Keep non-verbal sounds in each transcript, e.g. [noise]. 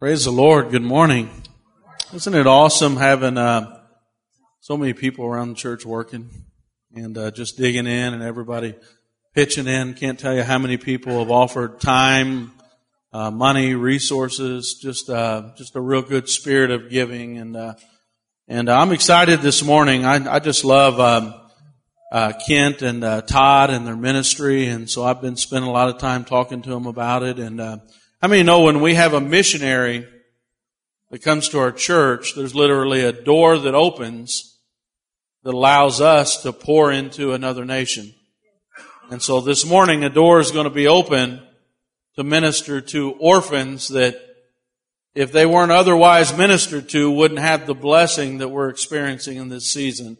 Praise the Lord. Good morning. Isn't it awesome having uh, so many people around the church working and uh, just digging in and everybody pitching in? Can't tell you how many people have offered time, uh, money, resources, just uh, just a real good spirit of giving. And uh, and I'm excited this morning. I, I just love um, uh, Kent and Todd and their ministry, and so I've been spending a lot of time talking to them about it and how many know when we have a missionary that comes to our church, there's literally a door that opens that allows us to pour into another nation. And so this morning a door is going to be open to minister to orphans that if they weren't otherwise ministered to wouldn't have the blessing that we're experiencing in this season.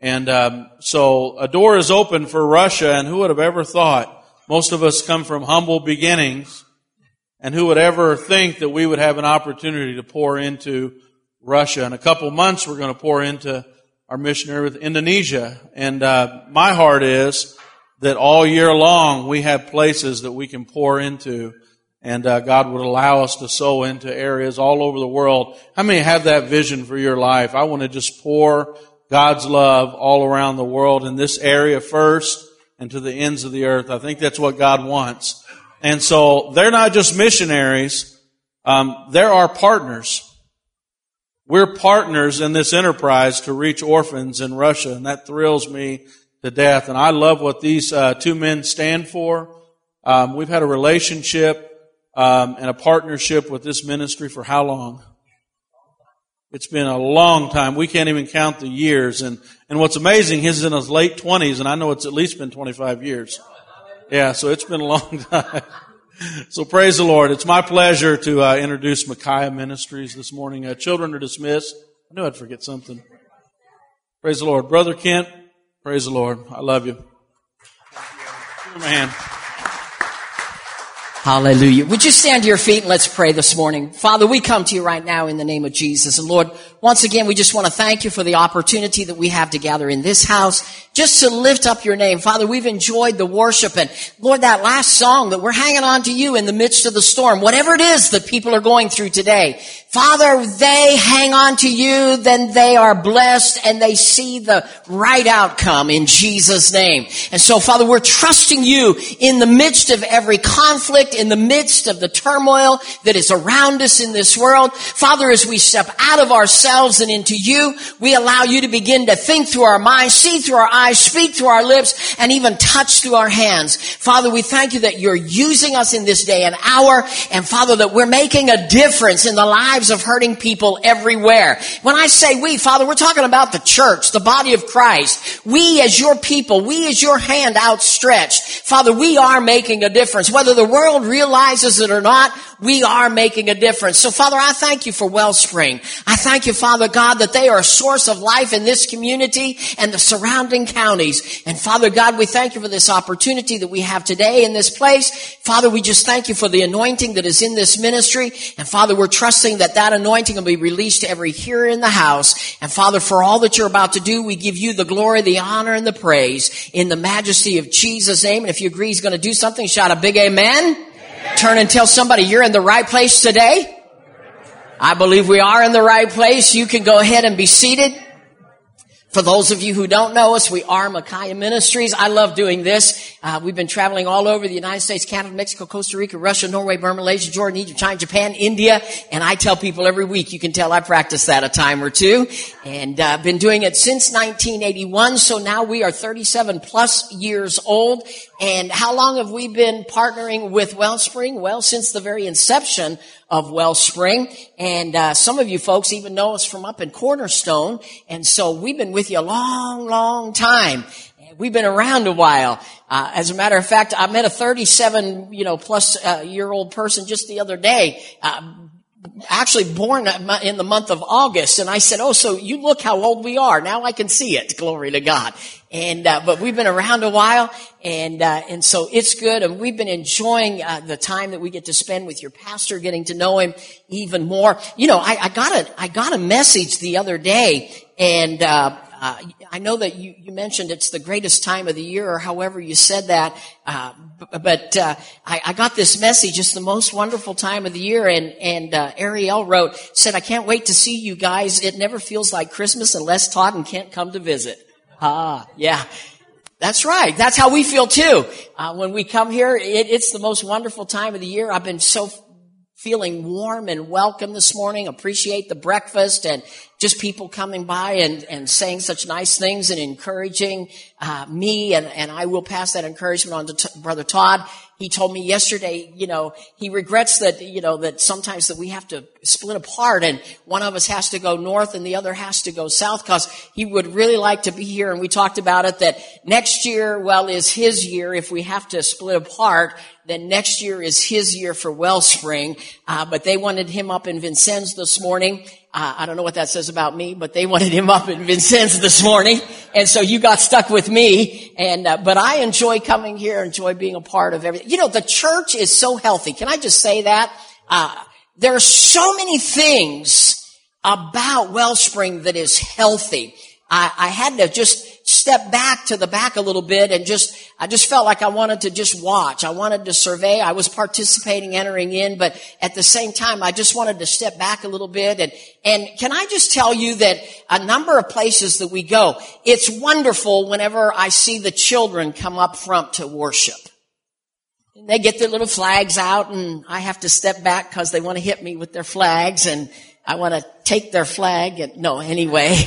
And um, so a door is open for Russia and who would have ever thought most of us come from humble beginnings and who would ever think that we would have an opportunity to pour into Russia? In a couple months, we're going to pour into our missionary with Indonesia. And uh, my heart is that all year long we have places that we can pour into, and uh, God would allow us to sow into areas all over the world. How many have that vision for your life? I want to just pour God's love all around the world in this area first and to the ends of the earth. I think that's what God wants. And so they're not just missionaries, um, they're our partners. We're partners in this enterprise to reach orphans in Russia, and that thrills me to death. And I love what these uh, two men stand for. Um, we've had a relationship um, and a partnership with this ministry for how long? It's been a long time. We can't even count the years. And and what's amazing, he's in his late twenties, and I know it's at least been twenty five years. Yeah, so it's been a long [laughs] time. So praise the Lord. It's my pleasure to uh, introduce Micaiah Ministries this morning. Uh, children are dismissed. I knew I'd forget something. Praise the Lord. Brother Kent, praise the Lord. I love you. Man. Hallelujah. Would you stand to your feet and let's pray this morning? Father, we come to you right now in the name of Jesus. And Lord, once again, we just want to thank you for the opportunity that we have to gather in this house just to lift up your name. Father, we've enjoyed the worship and Lord, that last song that we're hanging on to you in the midst of the storm, whatever it is that people are going through today. Father, they hang on to you, then they are blessed and they see the right outcome in Jesus name. And so Father, we're trusting you in the midst of every conflict, in the midst of the turmoil that is around us in this world. Father, as we step out of ourselves and into you, we allow you to begin to think through our minds, see through our eyes, speak through our lips, and even touch through our hands. Father, we thank you that you're using us in this day and hour, and Father, that we're making a difference in the lives of hurting people everywhere. When I say we, Father, we're talking about the church, the body of Christ. We as your people, we as your hand outstretched. Father, we are making a difference. Whether the world realizes it or not, we are making a difference. So Father, I thank you for Wellspring. I thank you, Father God, that they are a source of life in this community and the surrounding counties. And Father God, we thank you for this opportunity that we have today in this place. Father, we just thank you for the anointing that is in this ministry. And Father, we're trusting that that anointing will be released to every hearer in the house. And Father, for all that you're about to do, we give you the glory, the honor, and the praise in the majesty of Jesus' name. And if you agree he's going to do something, shout a big amen. Turn and tell somebody you're in the right place today. I believe we are in the right place. You can go ahead and be seated. For those of you who don't know us, we are Micaiah Ministries. I love doing this. Uh, we've been traveling all over the United States, Canada, Mexico, Costa Rica, Russia, Norway, Burma, Malaysia, Jordan, Egypt, China, Japan, India. And I tell people every week, you can tell I practice that a time or two. And I've uh, been doing it since 1981. So now we are 37 plus years old. And how long have we been partnering with Wellspring? Well, since the very inception of Wellspring. And uh, some of you folks even know us from up in Cornerstone. And so we've been with you a long, long time. We've been around a while. Uh, as a matter of fact, I met a 37, you know, plus uh, year old person just the other day. Uh, actually born in the month of August. And I said, Oh, so you look how old we are. Now I can see it. [laughs] Glory to God. And, uh, but we've been around a while and, uh, and so it's good. And we've been enjoying, uh, the time that we get to spend with your pastor, getting to know him even more. You know, I, I got a, I got a message the other day and, uh, I know that you, you mentioned it's the greatest time of the year, or however you said that. Uh, but uh, I, I, got this message. It's the most wonderful time of the year, and and uh, Ariel wrote said, "I can't wait to see you guys. It never feels like Christmas unless Todd and Kent come to visit." Ah, yeah. That's right. That's how we feel too. Uh, when we come here, it, it's the most wonderful time of the year. I've been so feeling warm and welcome this morning. Appreciate the breakfast and just people coming by and, and saying such nice things and encouraging uh, me. And, and I will pass that encouragement on to t- Brother Todd. He told me yesterday, you know, he regrets that, you know, that sometimes that we have to split apart and one of us has to go north and the other has to go south because he would really like to be here. And we talked about it that next year, well, is his year if we have to split apart then next year is his year for Wellspring. Uh, but they wanted him up in Vincennes this morning. Uh, I don't know what that says about me, but they wanted him up in Vincennes this morning, and so you got stuck with me. And uh, but I enjoy coming here, enjoy being a part of everything. You know, the church is so healthy. Can I just say that? Uh, there are so many things about Wellspring that is healthy. I, I had to just step back to the back a little bit and just, I just felt like I wanted to just watch. I wanted to survey. I was participating, entering in, but at the same time, I just wanted to step back a little bit. And, and can I just tell you that a number of places that we go, it's wonderful whenever I see the children come up front to worship. And they get their little flags out and I have to step back because they want to hit me with their flags and I want to take their flag and no, anyway. [laughs]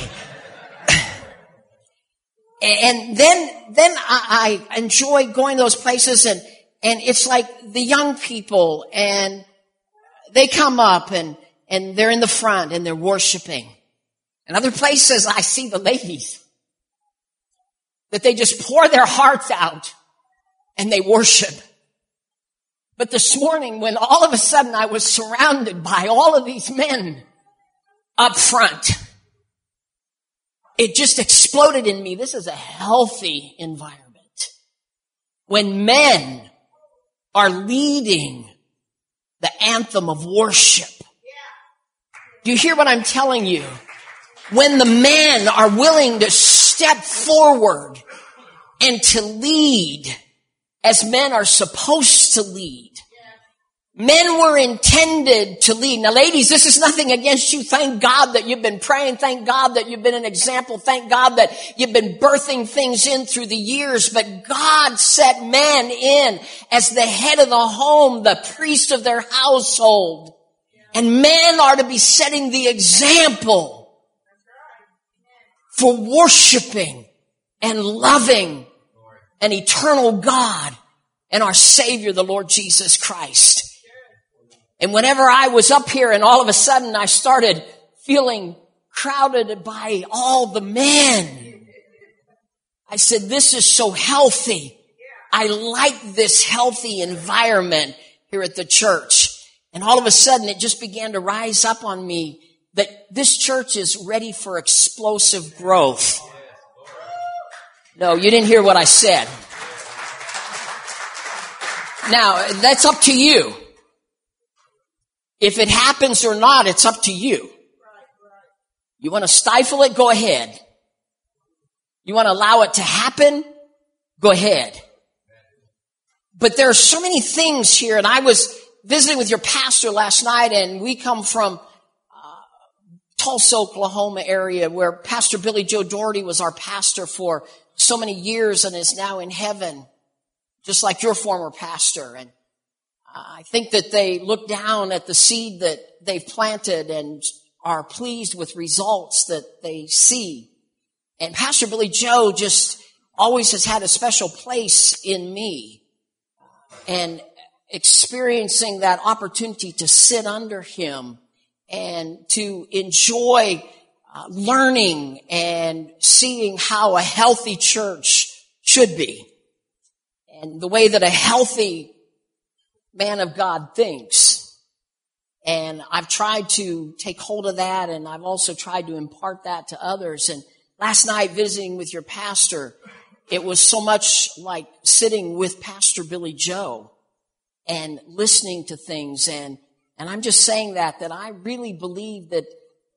And then, then I, I enjoy going to those places and, and it's like the young people and they come up and, and they're in the front and they're worshiping. And other places I see the ladies that they just pour their hearts out and they worship. But this morning when all of a sudden I was surrounded by all of these men up front, it just exploded in me. This is a healthy environment. When men are leading the anthem of worship. Do you hear what I'm telling you? When the men are willing to step forward and to lead as men are supposed to lead. Men were intended to lead. Now ladies, this is nothing against you. Thank God that you've been praying. Thank God that you've been an example. Thank God that you've been birthing things in through the years. But God set men in as the head of the home, the priest of their household. And men are to be setting the example for worshiping and loving an eternal God and our Savior, the Lord Jesus Christ. And whenever I was up here and all of a sudden I started feeling crowded by all the men, I said, this is so healthy. I like this healthy environment here at the church. And all of a sudden it just began to rise up on me that this church is ready for explosive growth. No, you didn't hear what I said. Now, that's up to you. If it happens or not, it's up to you. You want to stifle it? Go ahead. You want to allow it to happen? Go ahead. But there are so many things here, and I was visiting with your pastor last night, and we come from uh, Tulsa, Oklahoma area, where Pastor Billy Joe Daugherty was our pastor for so many years and is now in heaven, just like your former pastor. And uh, I think that they look down at the seed that they've planted and are pleased with results that they see. And Pastor Billy Joe just always has had a special place in me. And experiencing that opportunity to sit under him and to enjoy uh, learning and seeing how a healthy church should be. And the way that a healthy man of God thinks. And I've tried to take hold of that and I've also tried to impart that to others. And last night visiting with your pastor, it was so much like sitting with Pastor Billy Joe and listening to things and and I'm just saying that that I really believe that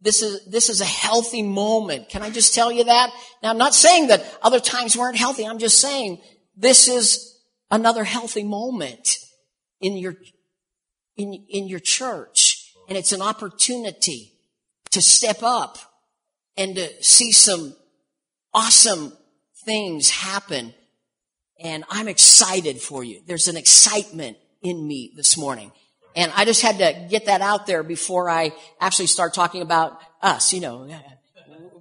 This is, this is a healthy moment. Can I just tell you that? Now I'm not saying that other times weren't healthy. I'm just saying this is another healthy moment in your, in, in your church. And it's an opportunity to step up and to see some awesome things happen. And I'm excited for you. There's an excitement in me this morning. And I just had to get that out there before I actually start talking about us. You know,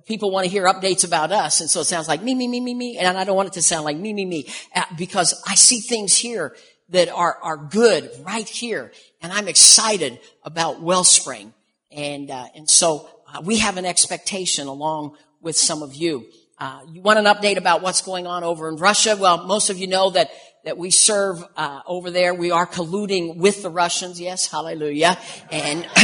people want to hear updates about us. And so it sounds like me, me, me, me, me. And I don't want it to sound like me, me, me, uh, because I see things here that are, are good right here. And I'm excited about Wellspring. And, uh, and so uh, we have an expectation along with some of you. Uh, you want an update about what's going on over in Russia? Well, most of you know that that we serve uh, over there. We are colluding with the Russians. Yes, hallelujah. And [clears throat]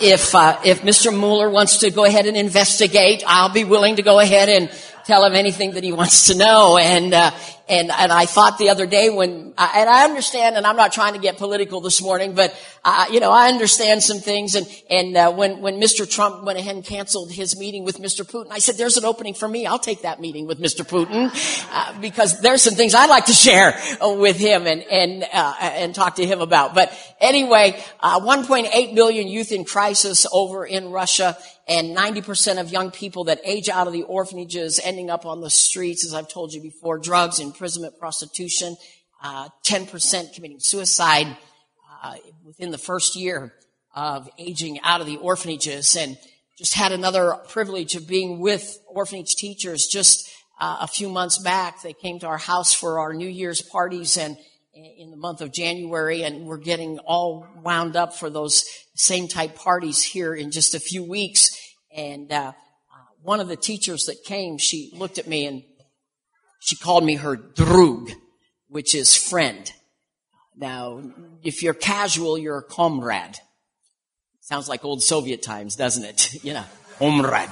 if uh, if Mr. Mueller wants to go ahead and investigate, I'll be willing to go ahead and tell him anything that he wants to know. And uh, and and I thought the other day when uh, and I understand, and I'm not trying to get political this morning, but uh, you know I understand some things. And and uh, when when Mr. Trump went ahead and canceled his meeting with Mr. Putin, I said, "There's an opening for me. I'll take that meeting with Mr. Putin uh, because there's some things I'd like to share with him and and uh, and talk to him about." But anyway, 1.8 billion youth in crisis over in Russia and 90% of young people that age out of the orphanages ending up on the streets, as I've told you before, drugs, imprisonment, prostitution, uh, 10% committing suicide uh, within the first year of aging out of the orphanages, and just had another privilege of being with orphanage teachers just uh, a few months back. They came to our house for our New Year's parties and in the month of January, and we're getting all wound up for those same type parties here in just a few weeks. And uh, one of the teachers that came, she looked at me and she called me her drug, which is friend. Now, if you're casual, you're a comrade. Sounds like old Soviet times, doesn't it? [laughs] you know, comrade.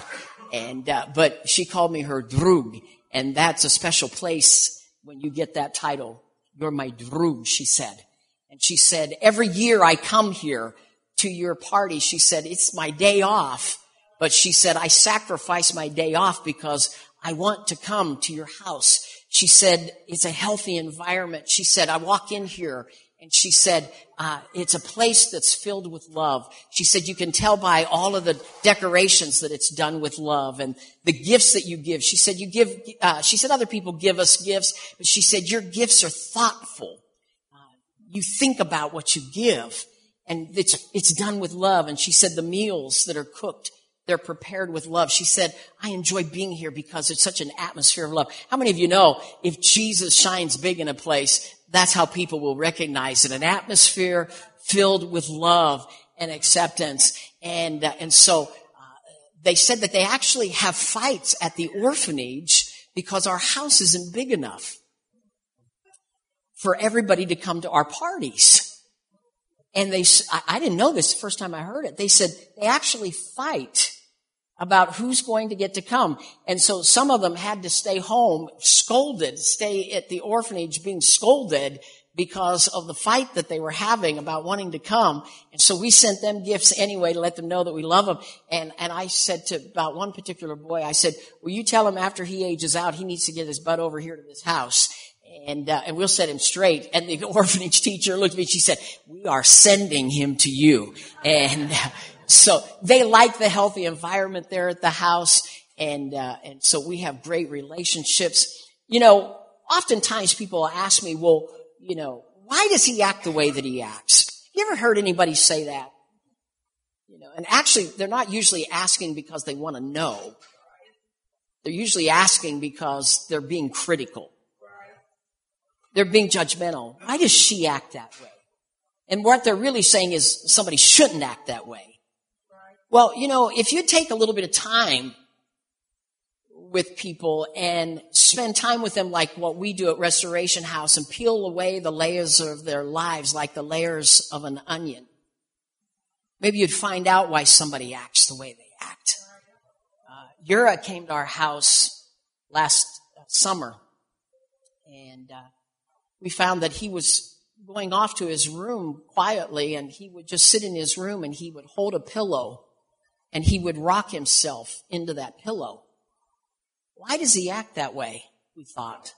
And uh, but she called me her drug, and that's a special place when you get that title you're my drug, she said. And she said, every year I come here to your party. She said, it's my day off. But she said, I sacrifice my day off because I want to come to your house. She said, it's a healthy environment. She said, I walk in here and she said, uh, it's a place that's filled with love. She said, you can tell by all of the decorations that it's done with love and the gifts that you give. She said, you give, uh, she said, other people give us gifts, but she said, your gifts are thoughtful. Uh, you think about what you give and it's, it's done with love. And she said, the meals that are cooked, they're prepared with love. She said, I enjoy being here because it's such an atmosphere of love. How many of you know if Jesus shines big in a place, that's how people will recognize it. An atmosphere filled with love and acceptance. And, uh, and so, uh, they said that they actually have fights at the orphanage because our house isn't big enough for everybody to come to our parties. And they, I didn't know this the first time I heard it. They said they actually fight about who's going to get to come. And so some of them had to stay home, scolded, stay at the orphanage being scolded because of the fight that they were having about wanting to come. And so we sent them gifts anyway to let them know that we love them. And, and I said to about one particular boy, I said, will you tell him after he ages out, he needs to get his butt over here to this house and uh, and we'll set him straight. And the [laughs] orphanage teacher looked at me. She said, "We are sending him to you." And so they like the healthy environment there at the house. And, uh, and so we have great relationships. You know, oftentimes people ask me, well, you know, why does he act the way that he acts? You ever heard anybody say that? You know, and actually they're not usually asking because they want to know. They're usually asking because they're being critical. They're being judgmental. Why does she act that way? And what they're really saying is somebody shouldn't act that way. Well, you know, if you take a little bit of time with people and spend time with them like what we do at Restoration House and peel away the layers of their lives like the layers of an onion, maybe you'd find out why somebody acts the way they act. Uh, Yura came to our house last summer and uh, we found that he was going off to his room quietly and he would just sit in his room and he would hold a pillow and he would rock himself into that pillow. Why does he act that way? We thought.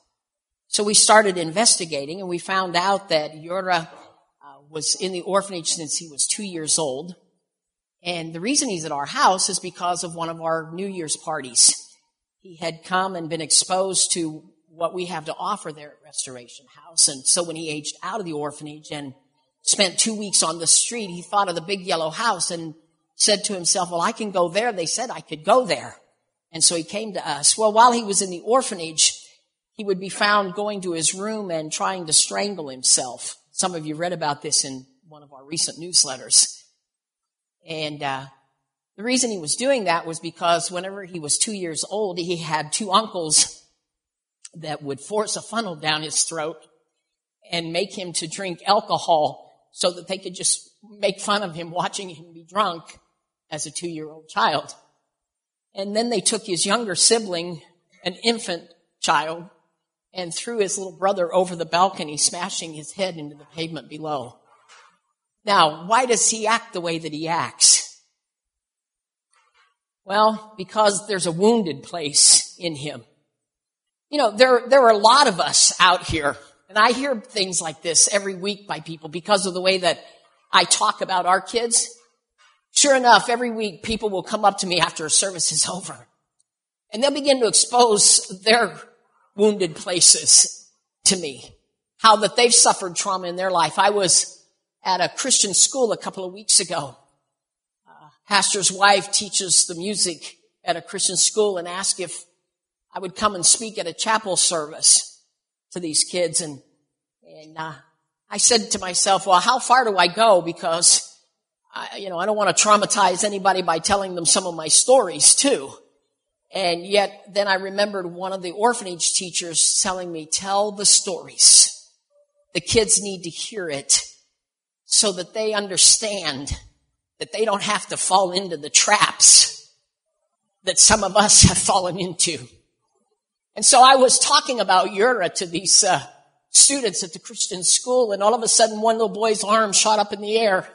So we started investigating and we found out that Yura uh, was in the orphanage since he was two years old. And the reason he's at our house is because of one of our New Year's parties. He had come and been exposed to what we have to offer there at Restoration House. And so when he aged out of the orphanage and spent two weeks on the street, he thought of the big yellow house and said to himself, well, I can go there. They said I could go there. And so he came to us. Well, while he was in the orphanage, he would be found going to his room and trying to strangle himself. Some of you read about this in one of our recent newsletters. And, uh, the reason he was doing that was because whenever he was two years old, he had two uncles that would force a funnel down his throat and make him to drink alcohol so that they could just make fun of him watching him be drunk as a two year old child. And then they took his younger sibling, an infant child, and threw his little brother over the balcony, smashing his head into the pavement below. Now, why does he act the way that he acts? Well, because there's a wounded place in him. You know, there, there are a lot of us out here, and I hear things like this every week by people because of the way that I talk about our kids. Sure enough, every week people will come up to me after a service is [laughs] over, and they'll begin to expose their wounded places to me. How that they've suffered trauma in their life. I was at a Christian school a couple of weeks ago. Uh, pastor's wife teaches the music at a Christian school and asked if I would come and speak at a chapel service to these kids and, and, uh, I said to myself, well, how far do I go? Because I, you know, I don't want to traumatize anybody by telling them some of my stories too. And yet then I remembered one of the orphanage teachers telling me, tell the stories. The kids need to hear it so that they understand that they don't have to fall into the traps that some of us have fallen into. And so I was talking about Yura to these uh, students at the Christian school, and all of a sudden one little boy's arm shot up in the air.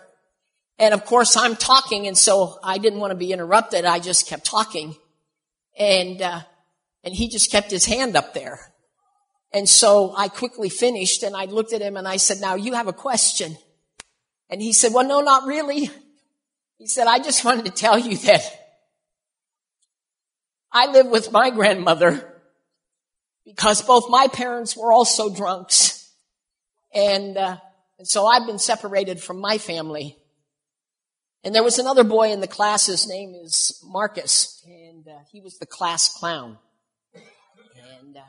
And of course I'm talking, and so I didn't want to be interrupted. I just kept talking. And, uh, and he just kept his hand up there. And so I quickly finished and I looked at him and I said, now you have a question. And he said, well, no, not really. He said, I just wanted to tell you that I live with my grandmother because both my parents were also drunks. And, uh, and so I've been separated from my family. And there was another boy in the class, his name is Marcus, and uh, he was the class clown. And uh,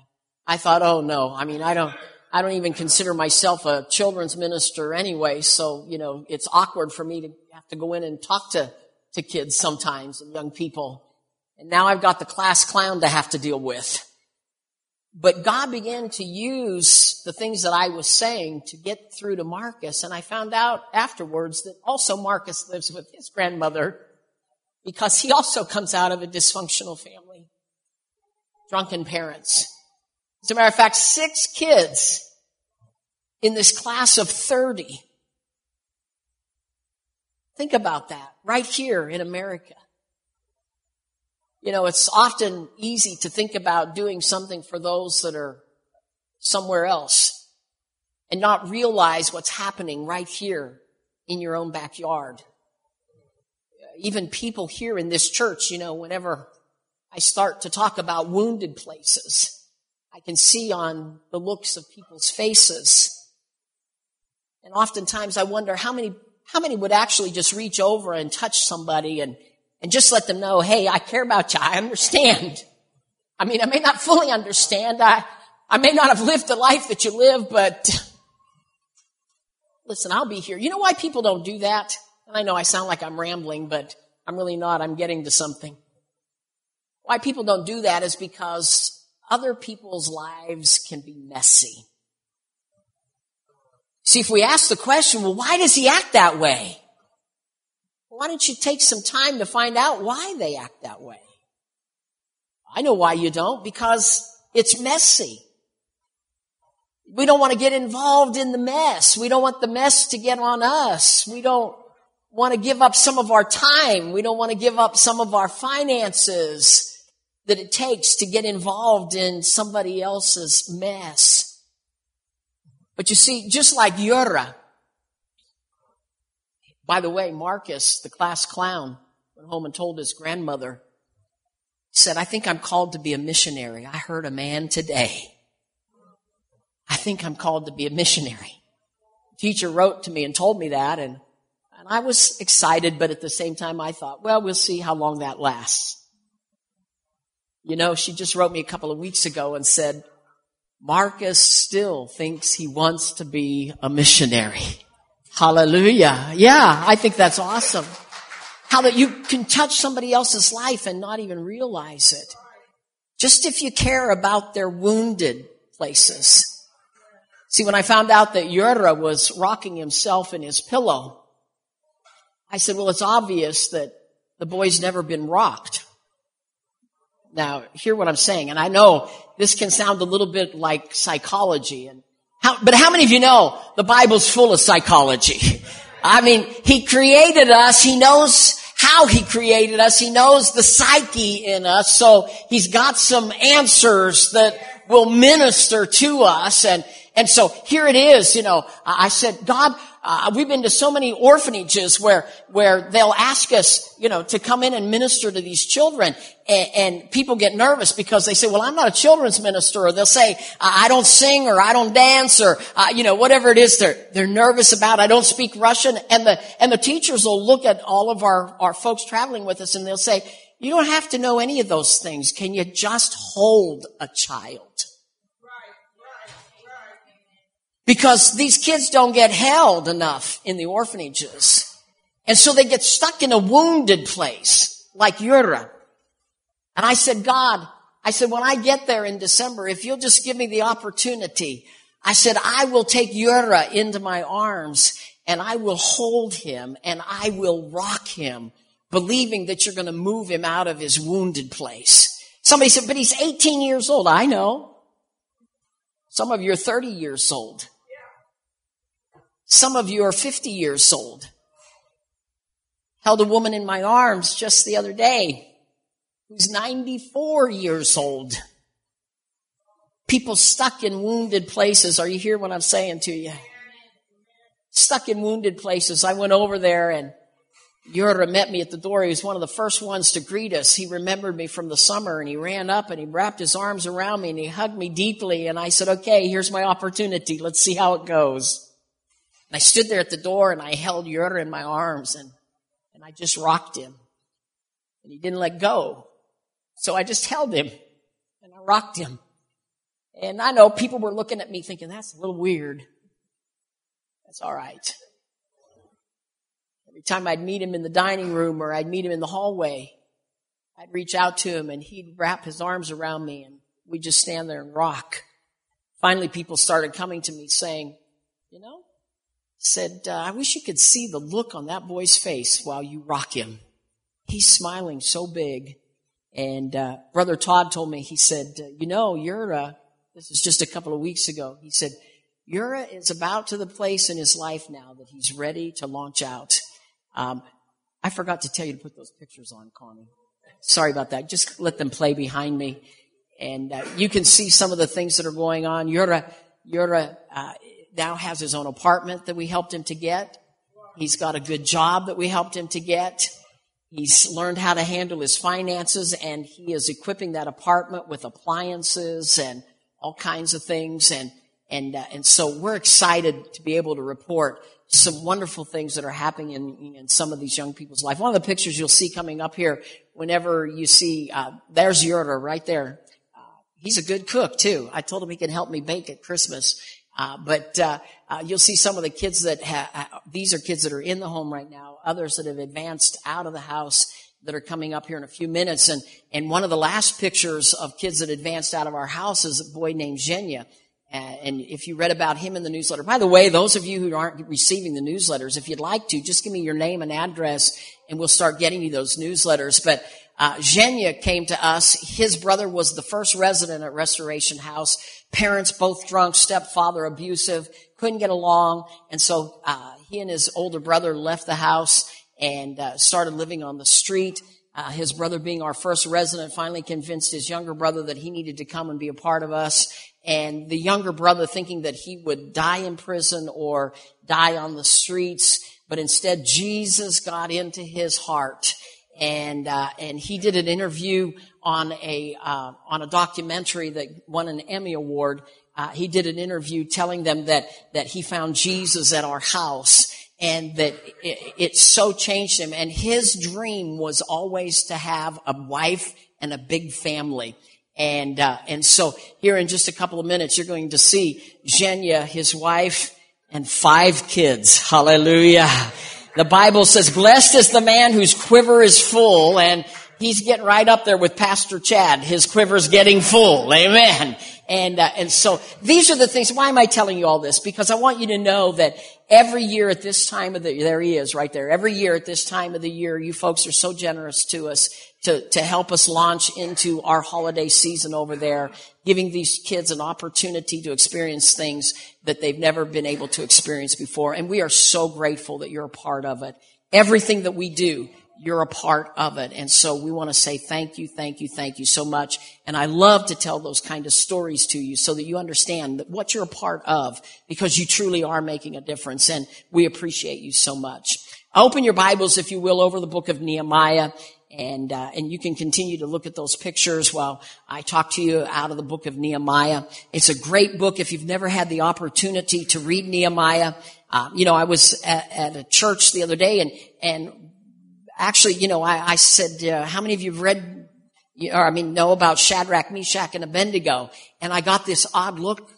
I thought, oh no, I mean, I don't, I don't even consider myself a children's minister anyway, so, you know, it's awkward for me to have to go in and talk to, to kids sometimes and young people. And now I've got the class clown to have to deal with. But God began to use the things that I was saying to get through to Marcus. And I found out afterwards that also Marcus lives with his grandmother because he also comes out of a dysfunctional family. Drunken parents. As a matter of fact, six kids in this class of 30. Think about that right here in America. You know, it's often easy to think about doing something for those that are somewhere else and not realize what's happening right here in your own backyard. Even people here in this church, you know, whenever I start to talk about wounded places, I can see on the looks of people's faces. And oftentimes I wonder how many, how many would actually just reach over and touch somebody and and just let them know, hey, I care about you. I understand. I mean, I may not fully understand. I, I may not have lived the life that you live, but listen, I'll be here. You know why people don't do that? And I know I sound like I'm rambling, but I'm really not. I'm getting to something. Why people don't do that is because other people's lives can be messy. See, if we ask the question, well, why does he act that way? Why don't you take some time to find out why they act that way? I know why you don't, because it's messy. We don't want to get involved in the mess. We don't want the mess to get on us. We don't want to give up some of our time. We don't want to give up some of our finances that it takes to get involved in somebody else's mess. But you see, just like Yura, by the way, Marcus, the class clown, went home and told his grandmother, said, I think I'm called to be a missionary. I heard a man today. I think I'm called to be a missionary. teacher wrote to me and told me that and, and I was excited, but at the same time I thought, well, we'll see how long that lasts. You know, she just wrote me a couple of weeks ago and said, Marcus still thinks he wants to be a missionary. Hallelujah. Yeah, I think that's awesome. How that you can touch somebody else's life and not even realize it. Just if you care about their wounded places. See, when I found out that Yura was rocking himself in his pillow, I said, well, it's obvious that the boy's never been rocked. Now, hear what I'm saying, and I know this can sound a little bit like psychology, and how, but how many of you know the Bible's full of psychology? I mean, He created us, He knows how He created us, He knows the psyche in us, so He's got some answers that will minister to us, and, and so here it is, you know, I said, God, uh, we've been to so many orphanages where where they'll ask us, you know, to come in and minister to these children, and, and people get nervous because they say, "Well, I'm not a children's minister," or they'll say, "I don't sing," or "I don't dance," or uh, you know, whatever it is they're they're nervous about. I don't speak Russian, and the and the teachers will look at all of our our folks traveling with us, and they'll say, "You don't have to know any of those things. Can you just hold a child?" Because these kids don't get held enough in the orphanages. And so they get stuck in a wounded place, like Yura. And I said, God, I said, when I get there in December, if you'll just give me the opportunity, I said, I will take Yura into my arms and I will hold him and I will rock him, believing that you're going to move him out of his wounded place. Somebody said, but he's 18 years old. I know. Some of you are 30 years old. Some of you are 50 years old. Held a woman in my arms just the other day who's 94 years old. People stuck in wounded places. Are you hearing what I'm saying to you? Stuck in wounded places. I went over there and Yura met me at the door. He was one of the first ones to greet us. He remembered me from the summer and he ran up and he wrapped his arms around me and he hugged me deeply. And I said, okay, here's my opportunity. Let's see how it goes. And I stood there at the door and I held Yura in my arms and, and I just rocked him. And he didn't let go. So I just held him and I rocked him. And I know people were looking at me thinking, that's a little weird. That's all right. Every time I'd meet him in the dining room or I'd meet him in the hallway, I'd reach out to him and he'd wrap his arms around me and we'd just stand there and rock. Finally, people started coming to me saying, you know, said, uh, I wish you could see the look on that boy's face while you rock him. He's smiling so big. And uh, Brother Todd told me, he said, uh, you know, you're, uh, this is just a couple of weeks ago, he said, Yura is about to the place in his life now that he's ready to launch out. Um, I forgot to tell you to put those pictures on, Connie. Sorry about that. Just let them play behind me. And uh, you can see some of the things that are going on. Yura, Yura uh, now has his own apartment that we helped him to get. He's got a good job that we helped him to get. He's learned how to handle his finances and he is equipping that apartment with appliances and all kinds of things. And, and, uh, and so we're excited to be able to report some wonderful things that are happening in, in some of these young people's life. One of the pictures you'll see coming up here, whenever you see, uh, there's Yura right there. Uh, he's a good cook too. I told him he can help me bake at Christmas. Uh, but uh, uh, you'll see some of the kids that ha- these are kids that are in the home right now. Others that have advanced out of the house that are coming up here in a few minutes. And and one of the last pictures of kids that advanced out of our house is a boy named Zhenya. And if you read about him in the newsletter, by the way, those of you who aren't receiving the newsletters, if you'd like to, just give me your name and address, and we'll start getting you those newsletters. But uh, Zhenya came to us. His brother was the first resident at Restoration House. Parents both drunk, stepfather abusive, couldn't get along, and so uh, he and his older brother left the house and uh, started living on the street. Uh, his brother being our first resident finally convinced his younger brother that he needed to come and be a part of us. And the younger brother thinking that he would die in prison or die on the streets, but instead Jesus got into his heart and uh, and he did an interview on a uh, on a documentary that won an Emmy award. Uh, he did an interview telling them that that he found Jesus at our house and that it, it so changed him. And his dream was always to have a wife and a big family. And uh, and so here in just a couple of minutes, you're going to see Zhenya, his wife, and five kids. Hallelujah. The Bible says, blessed is the man whose quiver is full and he's getting right up there with Pastor Chad. His quiver's getting full. Amen. And, uh, and so these are the things. Why am I telling you all this? Because I want you to know that every year at this time of the, there he is right there. Every year at this time of the year, you folks are so generous to us to, to help us launch into our holiday season over there, giving these kids an opportunity to experience things that they've never been able to experience before. And we are so grateful that you're a part of it. Everything that we do you're a part of it. And so we want to say thank you, thank you, thank you so much. And I love to tell those kind of stories to you so that you understand that what you're a part of because you truly are making a difference. And we appreciate you so much. Open your Bibles, if you will, over the book of Nehemiah. And, uh, and you can continue to look at those pictures while I talk to you out of the book of Nehemiah. It's a great book. If you've never had the opportunity to read Nehemiah, uh, you know, I was at, at, a church the other day and, and actually, you know, I, I said, uh, how many of you have read, or I mean, know about Shadrach, Meshach, and Abednego? And I got this odd look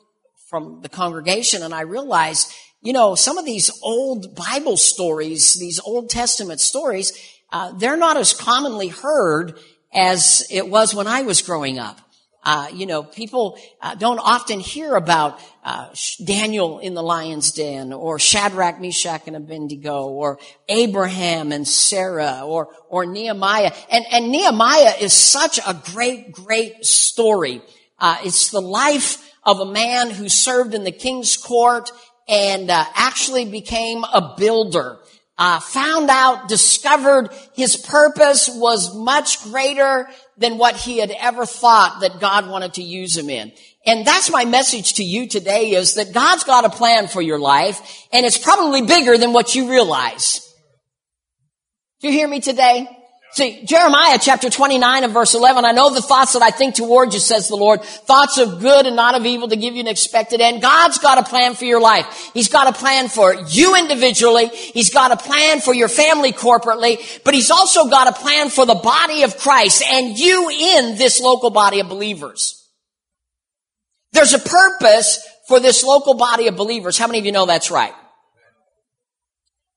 from the congregation and I realized, you know, some of these old Bible stories, these Old Testament stories, uh, they're not as commonly heard as it was when I was growing up. Uh, you know, people uh, don't often hear about uh, Daniel in the lion's den, or Shadrach, Meshach, and Abednego, or Abraham and Sarah, or or Nehemiah. And and Nehemiah is such a great, great story. Uh, it's the life of a man who served in the king's court and uh, actually became a builder. Uh, found out, discovered his purpose was much greater than what he had ever thought that God wanted to use him in. And that's my message to you today is that God's got a plan for your life and it's probably bigger than what you realize. Do you hear me today? See, Jeremiah chapter 29 and verse 11, I know the thoughts that I think toward you, says the Lord, thoughts of good and not of evil to give you an expected end. God's got a plan for your life. He's got a plan for you individually. He's got a plan for your family corporately, but He's also got a plan for the body of Christ and you in this local body of believers. There's a purpose for this local body of believers. How many of you know that's right?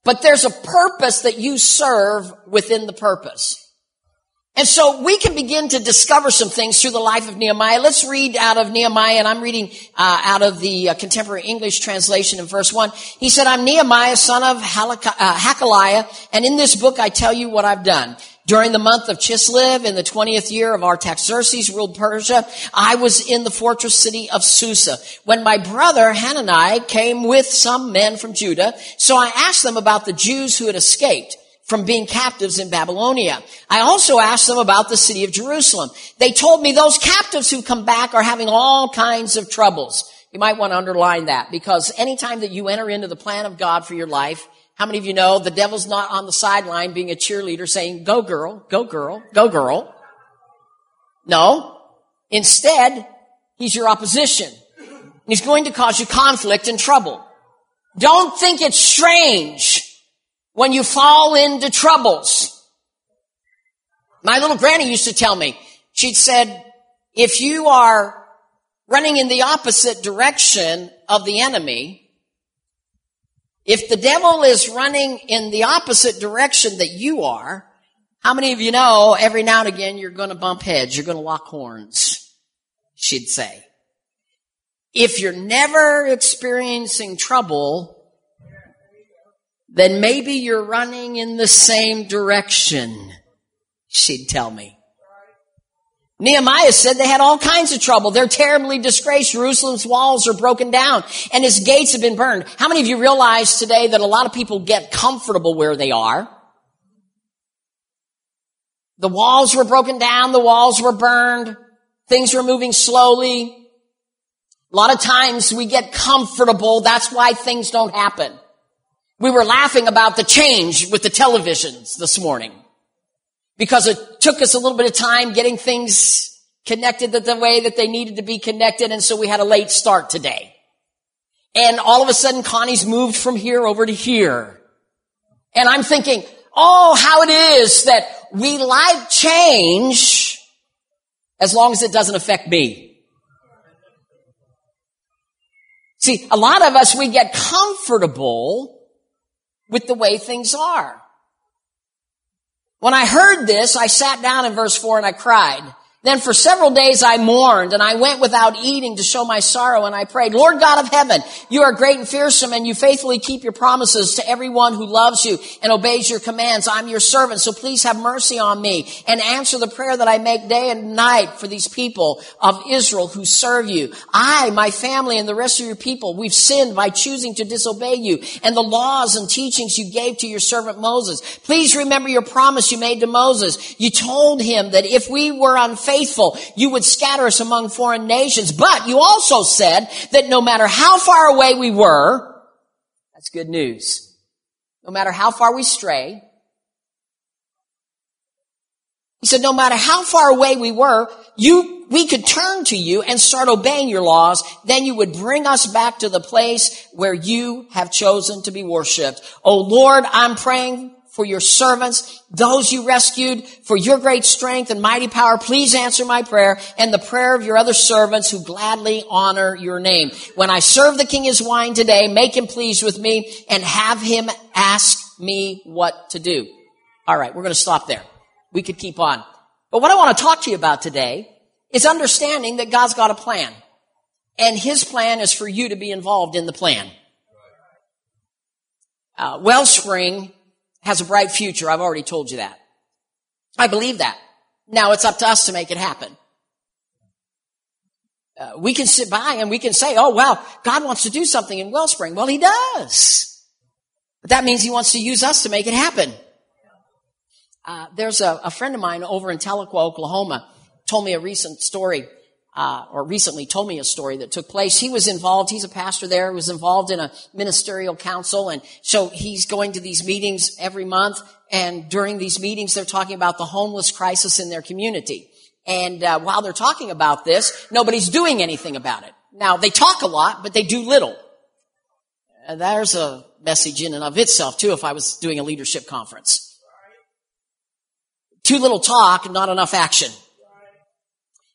But there's a purpose that you serve within the purpose. And so we can begin to discover some things through the life of Nehemiah. Let's read out of Nehemiah, and I'm reading uh, out of the uh, contemporary English translation in verse one. He said, "I'm Nehemiah, son of uh, and in this book I tell you what I've done." During the month of Chislev in the 20th year of Artaxerxes ruled Persia, I was in the fortress city of Susa when my brother Hanani came with some men from Judah. So I asked them about the Jews who had escaped from being captives in Babylonia. I also asked them about the city of Jerusalem. They told me those captives who come back are having all kinds of troubles. You might want to underline that because anytime that you enter into the plan of God for your life, how many of you know the devil's not on the sideline being a cheerleader saying, go girl, go girl, go girl. No. Instead, he's your opposition. He's going to cause you conflict and trouble. Don't think it's strange when you fall into troubles. My little granny used to tell me, she'd said, if you are running in the opposite direction of the enemy, if the devil is running in the opposite direction that you are, how many of you know every now and again you're going to bump heads, you're going to lock horns, she'd say. If you're never experiencing trouble, then maybe you're running in the same direction, she'd tell me. Nehemiah said they had all kinds of trouble. They're terribly disgraced. Jerusalem's walls are broken down and its gates have been burned. How many of you realize today that a lot of people get comfortable where they are? The walls were broken down. The walls were burned. Things were moving slowly. A lot of times we get comfortable. That's why things don't happen. We were laughing about the change with the televisions this morning because it took us a little bit of time getting things connected the way that they needed to be connected. And so we had a late start today. And all of a sudden Connie's moved from here over to here. And I'm thinking, oh, how it is that we like change as long as it doesn't affect me. See, a lot of us, we get comfortable with the way things are. When I heard this, I sat down in verse 4 and I cried. Then for several days I mourned and I went without eating to show my sorrow and I prayed, Lord God of heaven, you are great and fearsome and you faithfully keep your promises to everyone who loves you and obeys your commands. I'm your servant, so please have mercy on me and answer the prayer that I make day and night for these people of Israel who serve you. I, my family, and the rest of your people, we've sinned by choosing to disobey you and the laws and teachings you gave to your servant Moses. Please remember your promise you made to Moses. You told him that if we were unfaithful, faithful, you would scatter us among foreign nations. But you also said that no matter how far away we were, that's good news. No matter how far we stray, he said, no matter how far away we were, you, we could turn to you and start obeying your laws. Then you would bring us back to the place where you have chosen to be worshiped. Oh Lord, I'm praying for your servants, those you rescued, for your great strength and mighty power. Please answer my prayer and the prayer of your other servants who gladly honor your name. When I serve the king his wine today, make him pleased with me and have him ask me what to do. All right, we're going to stop there. We could keep on. But what I want to talk to you about today is understanding that God's got a plan. And his plan is for you to be involved in the plan. Uh, Wellspring has a bright future. I've already told you that. I believe that. Now it's up to us to make it happen. Uh, we can sit by and we can say, oh, wow, God wants to do something in Wellspring. Well, He does. But that means He wants to use us to make it happen. Uh, there's a, a, friend of mine over in Tahlequah, Oklahoma, told me a recent story uh, or recently told me a story that took place. He was involved. He's a pastor there. Was involved in a ministerial council, and so he's going to these meetings every month. And during these meetings, they're talking about the homeless crisis in their community. And uh, while they're talking about this, nobody's doing anything about it. Now they talk a lot, but they do little. Uh, there's a message in and of itself too. If I was doing a leadership conference, too little talk, not enough action.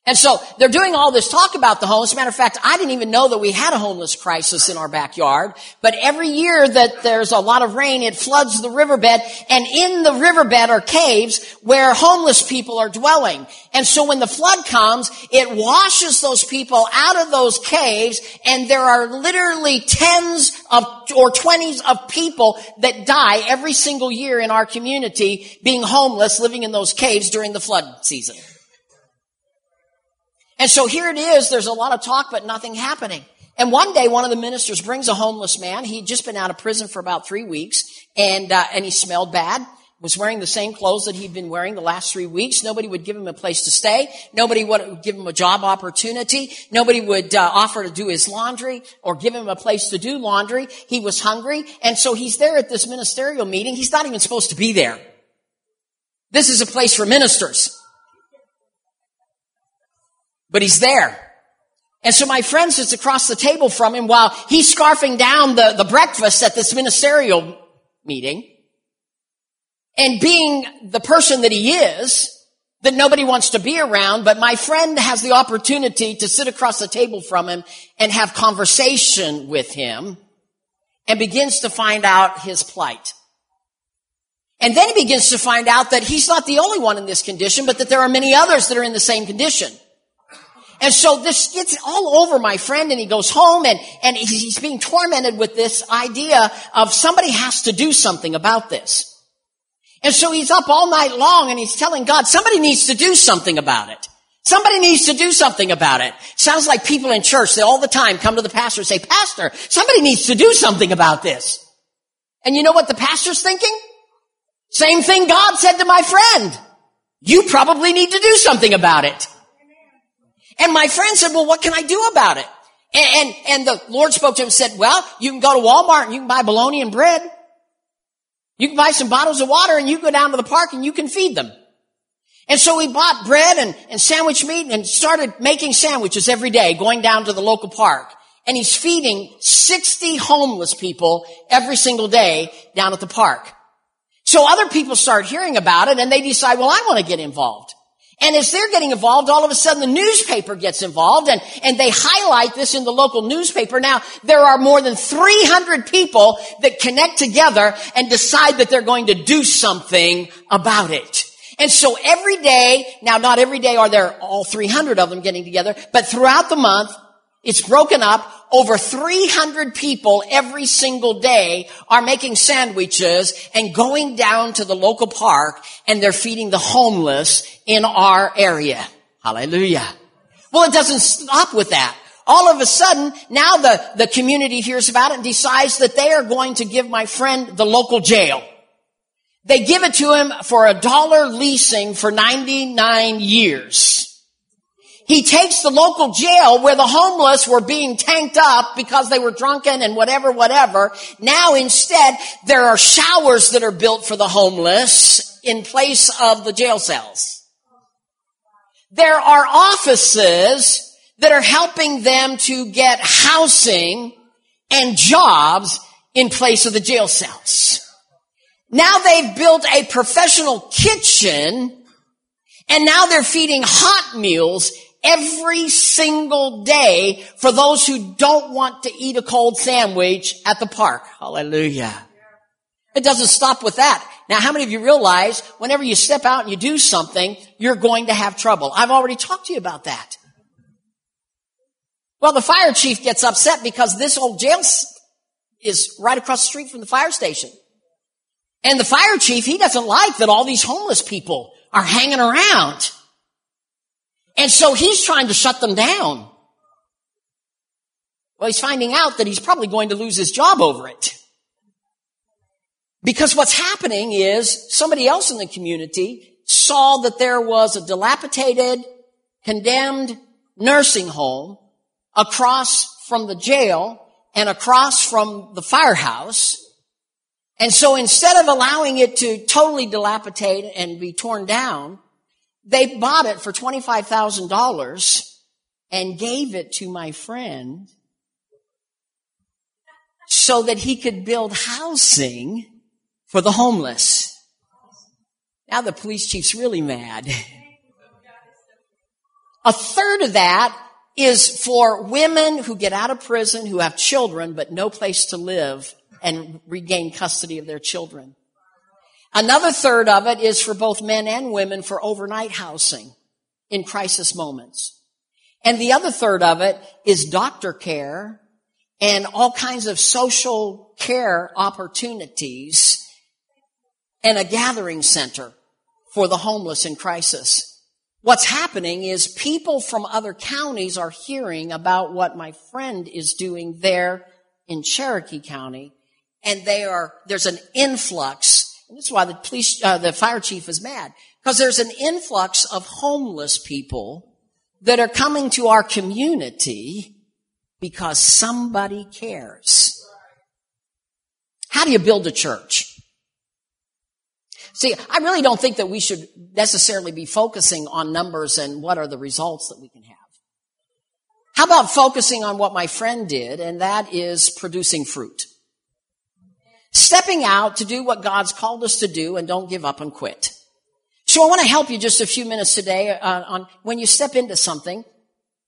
And so they're doing all this talk about the homeless. Matter of fact, I didn't even know that we had a homeless crisis in our backyard. But every year that there's a lot of rain, it floods the riverbed. And in the riverbed are caves where homeless people are dwelling. And so when the flood comes, it washes those people out of those caves. And there are literally tens of or twenties of people that die every single year in our community being homeless, living in those caves during the flood season. And so here it is. There's a lot of talk, but nothing happening. And one day, one of the ministers brings a homeless man. He'd just been out of prison for about three weeks, and uh, and he smelled bad. Was wearing the same clothes that he'd been wearing the last three weeks. Nobody would give him a place to stay. Nobody would give him a job opportunity. Nobody would uh, offer to do his laundry or give him a place to do laundry. He was hungry, and so he's there at this ministerial meeting. He's not even supposed to be there. This is a place for ministers but he's there. And so my friend sits across the table from him while he's scarfing down the, the breakfast at this ministerial meeting. And being the person that he is, that nobody wants to be around, but my friend has the opportunity to sit across the table from him and have conversation with him and begins to find out his plight. And then he begins to find out that he's not the only one in this condition, but that there are many others that are in the same condition. And so this gets all over my friend and he goes home and, and he's being tormented with this idea of somebody has to do something about this. And so he's up all night long and he's telling God, somebody needs to do something about it. Somebody needs to do something about it. Sounds like people in church, they all the time come to the pastor and say, Pastor, somebody needs to do something about this. And you know what the pastor's thinking? Same thing God said to my friend. You probably need to do something about it. And my friend said, well, what can I do about it? And, and, and the Lord spoke to him and said, well, you can go to Walmart and you can buy bologna and bread. You can buy some bottles of water and you go down to the park and you can feed them. And so we bought bread and, and sandwich meat and started making sandwiches every day, going down to the local park. And he's feeding 60 homeless people every single day down at the park. So other people start hearing about it and they decide, well, I want to get involved. And as they're getting involved, all of a sudden the newspaper gets involved and, and they highlight this in the local newspaper. Now, there are more than 300 people that connect together and decide that they're going to do something about it. And so every day, now not every day are there all 300 of them getting together, but throughout the month, it's broken up. Over 300 people every single day are making sandwiches and going down to the local park and they're feeding the homeless in our area. Hallelujah. Well, it doesn't stop with that. All of a sudden, now the, the community hears about it and decides that they are going to give my friend the local jail. They give it to him for a dollar leasing for 99 years. He takes the local jail where the homeless were being tanked up because they were drunken and whatever, whatever. Now instead, there are showers that are built for the homeless in place of the jail cells. There are offices that are helping them to get housing and jobs in place of the jail cells. Now they've built a professional kitchen and now they're feeding hot meals every single day for those who don't want to eat a cold sandwich at the park. Hallelujah. It doesn't stop with that. Now, how many of you realize whenever you step out and you do something, you're going to have trouble? I've already talked to you about that. Well, the fire chief gets upset because this old jail is right across the street from the fire station. And the fire chief, he doesn't like that all these homeless people are hanging around. And so he's trying to shut them down. Well, he's finding out that he's probably going to lose his job over it. Because what's happening is somebody else in the community saw that there was a dilapidated, condemned nursing home across from the jail and across from the firehouse. And so instead of allowing it to totally dilapidate and be torn down, they bought it for $25,000 and gave it to my friend so that he could build housing for the homeless. Now the police chief's really mad. A third of that is for women who get out of prison who have children but no place to live and regain custody of their children. Another third of it is for both men and women for overnight housing in crisis moments. And the other third of it is doctor care and all kinds of social care opportunities and a gathering center for the homeless in crisis. What's happening is people from other counties are hearing about what my friend is doing there in Cherokee County and they are, there's an influx and this is why the police, uh, the fire chief is mad. Because there's an influx of homeless people that are coming to our community because somebody cares. How do you build a church? See, I really don't think that we should necessarily be focusing on numbers and what are the results that we can have. How about focusing on what my friend did, and that is producing fruit? Stepping out to do what God's called us to do and don't give up and quit. So I want to help you just a few minutes today uh, on when you step into something,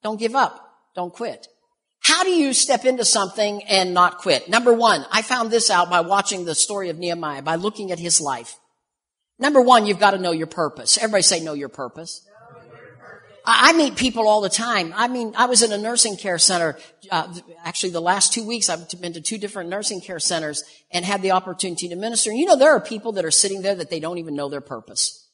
don't give up, don't quit. How do you step into something and not quit? Number one, I found this out by watching the story of Nehemiah, by looking at his life. Number one, you've got to know your purpose. Everybody say know your purpose. I meet people all the time. I mean, I was in a nursing care center. Uh, actually, the last two weeks, I've been to two different nursing care centers and had the opportunity to minister. And you know, there are people that are sitting there that they don't even know their purpose.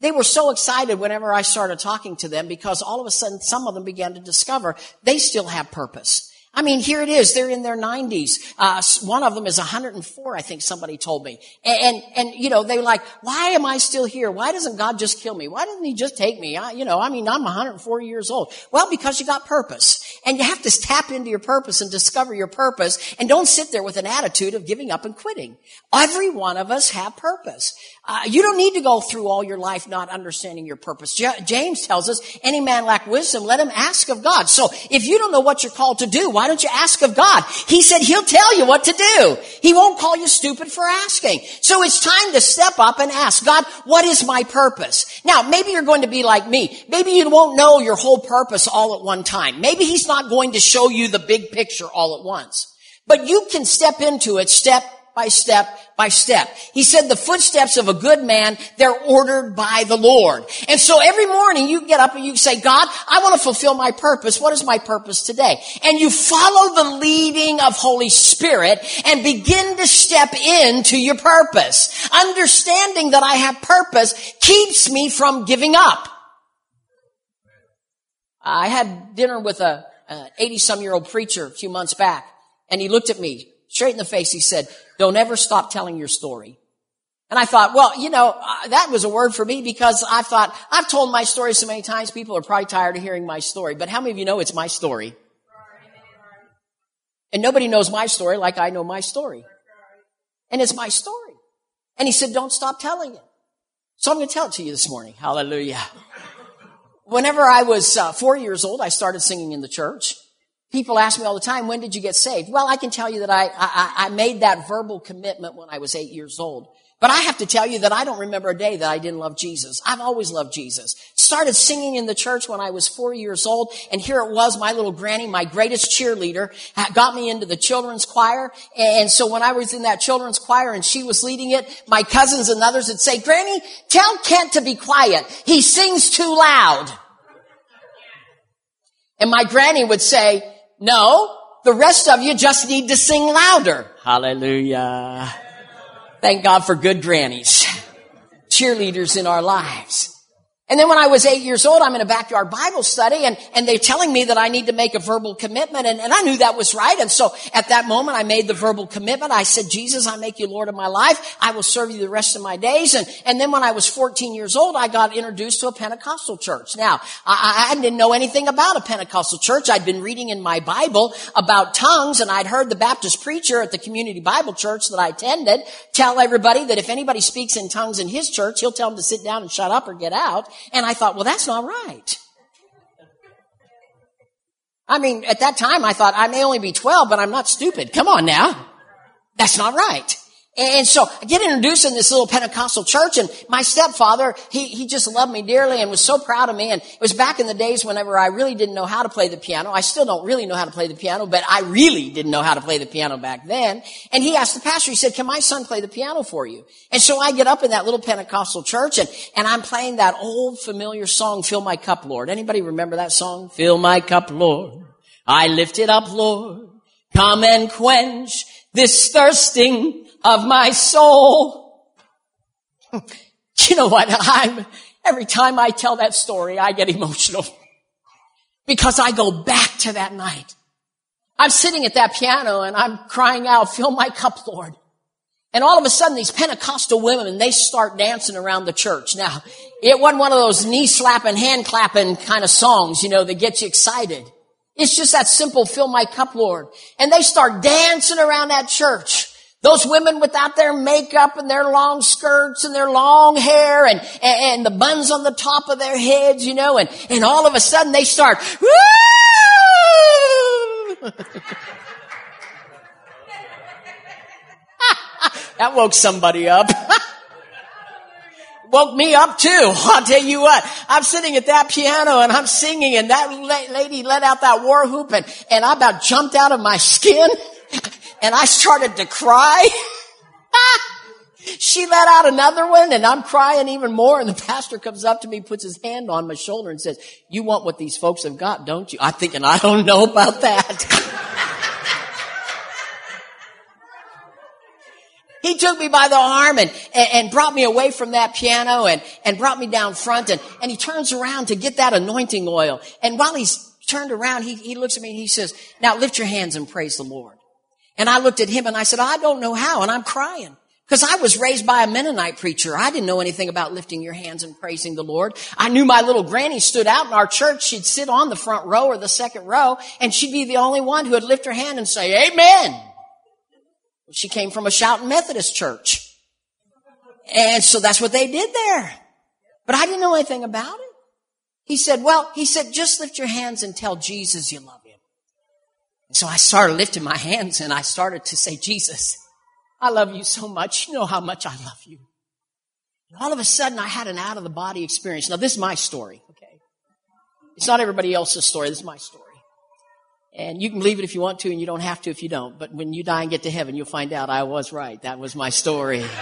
They were so excited whenever I started talking to them because all of a sudden, some of them began to discover they still have purpose. I mean, here it is. They're in their 90s. Uh, one of them is 104, I think somebody told me. And, and, and, you know, they were like, why am I still here? Why doesn't God just kill me? Why doesn't he just take me? I, you know, I mean, I'm 104 years old. Well, because you got purpose. And you have to tap into your purpose and discover your purpose and don't sit there with an attitude of giving up and quitting. Every one of us have purpose. Uh, you don't need to go through all your life not understanding your purpose. J- James tells us, any man lack wisdom, let him ask of God. So if you don't know what you're called to do, why don't you ask of God? He said he'll tell you what to do. He won't call you stupid for asking. So it's time to step up and ask God, what is my purpose? Now, maybe you're going to be like me. Maybe you won't know your whole purpose all at one time. Maybe he's not going to show you the big picture all at once. But you can step into it step by step by step. He said the footsteps of a good man, they're ordered by the Lord. And so every morning you get up and you say, God, I want to fulfill my purpose. What is my purpose today? And you follow the leading of Holy Spirit and begin to step into your purpose. Understanding that I have purpose keeps me from giving up. I had dinner with a 80 some year old preacher a few months back and he looked at me straight in the face. He said, don't ever stop telling your story. And I thought, well, you know, uh, that was a word for me because I thought, I've told my story so many times, people are probably tired of hearing my story. But how many of you know it's my story? And nobody knows my story like I know my story. And it's my story. And he said, don't stop telling it. So I'm going to tell it to you this morning. Hallelujah. Whenever I was uh, four years old, I started singing in the church. People ask me all the time, when did you get saved? Well, I can tell you that I, I, I made that verbal commitment when I was eight years old. But I have to tell you that I don't remember a day that I didn't love Jesus. I've always loved Jesus. Started singing in the church when I was four years old, and here it was, my little granny, my greatest cheerleader, got me into the children's choir. And so when I was in that children's choir and she was leading it, my cousins and others would say, Granny, tell Kent to be quiet. He sings too loud. And my granny would say, no, the rest of you just need to sing louder. Hallelujah. Thank God for good grannies, cheerleaders in our lives. And then when I was eight years old, I'm in a backyard Bible study and, and they're telling me that I need to make a verbal commitment. And, and I knew that was right. And so at that moment, I made the verbal commitment. I said, Jesus, I make you Lord of my life. I will serve you the rest of my days. And, and then when I was 14 years old, I got introduced to a Pentecostal church. Now, I, I didn't know anything about a Pentecostal church. I'd been reading in my Bible about tongues and I'd heard the Baptist preacher at the community Bible church that I attended tell everybody that if anybody speaks in tongues in his church, he'll tell them to sit down and shut up or get out. And I thought, well, that's not right. I mean, at that time I thought I may only be 12, but I'm not stupid. Come on now. That's not right. And so I get introduced in this little Pentecostal church and my stepfather, he, he just loved me dearly and was so proud of me. And it was back in the days whenever I really didn't know how to play the piano. I still don't really know how to play the piano, but I really didn't know how to play the piano back then. And he asked the pastor, he said, can my son play the piano for you? And so I get up in that little Pentecostal church and, and I'm playing that old familiar song, Fill My Cup, Lord. Anybody remember that song? Fill my cup, Lord. I lift it up, Lord. Come and quench this thirsting of my soul. you know what? I'm, every time I tell that story, I get emotional because I go back to that night. I'm sitting at that piano and I'm crying out, fill my cup, Lord. And all of a sudden, these Pentecostal women, they start dancing around the church. Now, it wasn't one of those knee slapping, hand clapping kind of songs, you know, that get you excited. It's just that simple, fill my cup, Lord. And they start dancing around that church. Those women without their makeup and their long skirts and their long hair and, and, and the buns on the top of their heads, you know, and, and all of a sudden they start, [laughs] that woke somebody up. [laughs] woke me up too. I'll tell you what, I'm sitting at that piano and I'm singing and that lady let out that war whoop and, and I about jumped out of my skin [laughs] and I started to cry. [laughs] she let out another one and I'm crying even more. And the pastor comes up to me, puts his hand on my shoulder and says, you want what these folks have got, don't you? I'm thinking, I don't know about that. [laughs] He took me by the arm and, and, and, brought me away from that piano and, and brought me down front and, and he turns around to get that anointing oil. And while he's turned around, he, he looks at me and he says, now lift your hands and praise the Lord. And I looked at him and I said, I don't know how. And I'm crying. Because I was raised by a Mennonite preacher. I didn't know anything about lifting your hands and praising the Lord. I knew my little granny stood out in our church. She'd sit on the front row or the second row, and she'd be the only one who would lift her hand and say, Amen. She came from a shouting Methodist church. And so that's what they did there. But I didn't know anything about it. He said, well, he said, just lift your hands and tell Jesus you love him. So I started lifting my hands and I started to say, Jesus, I love you so much. You know how much I love you. And all of a sudden I had an out of the body experience. Now this is my story, okay? It's not everybody else's story. This is my story. And you can believe it if you want to and you don't have to if you don't. But when you die and get to heaven, you'll find out I was right. That was my story. [laughs]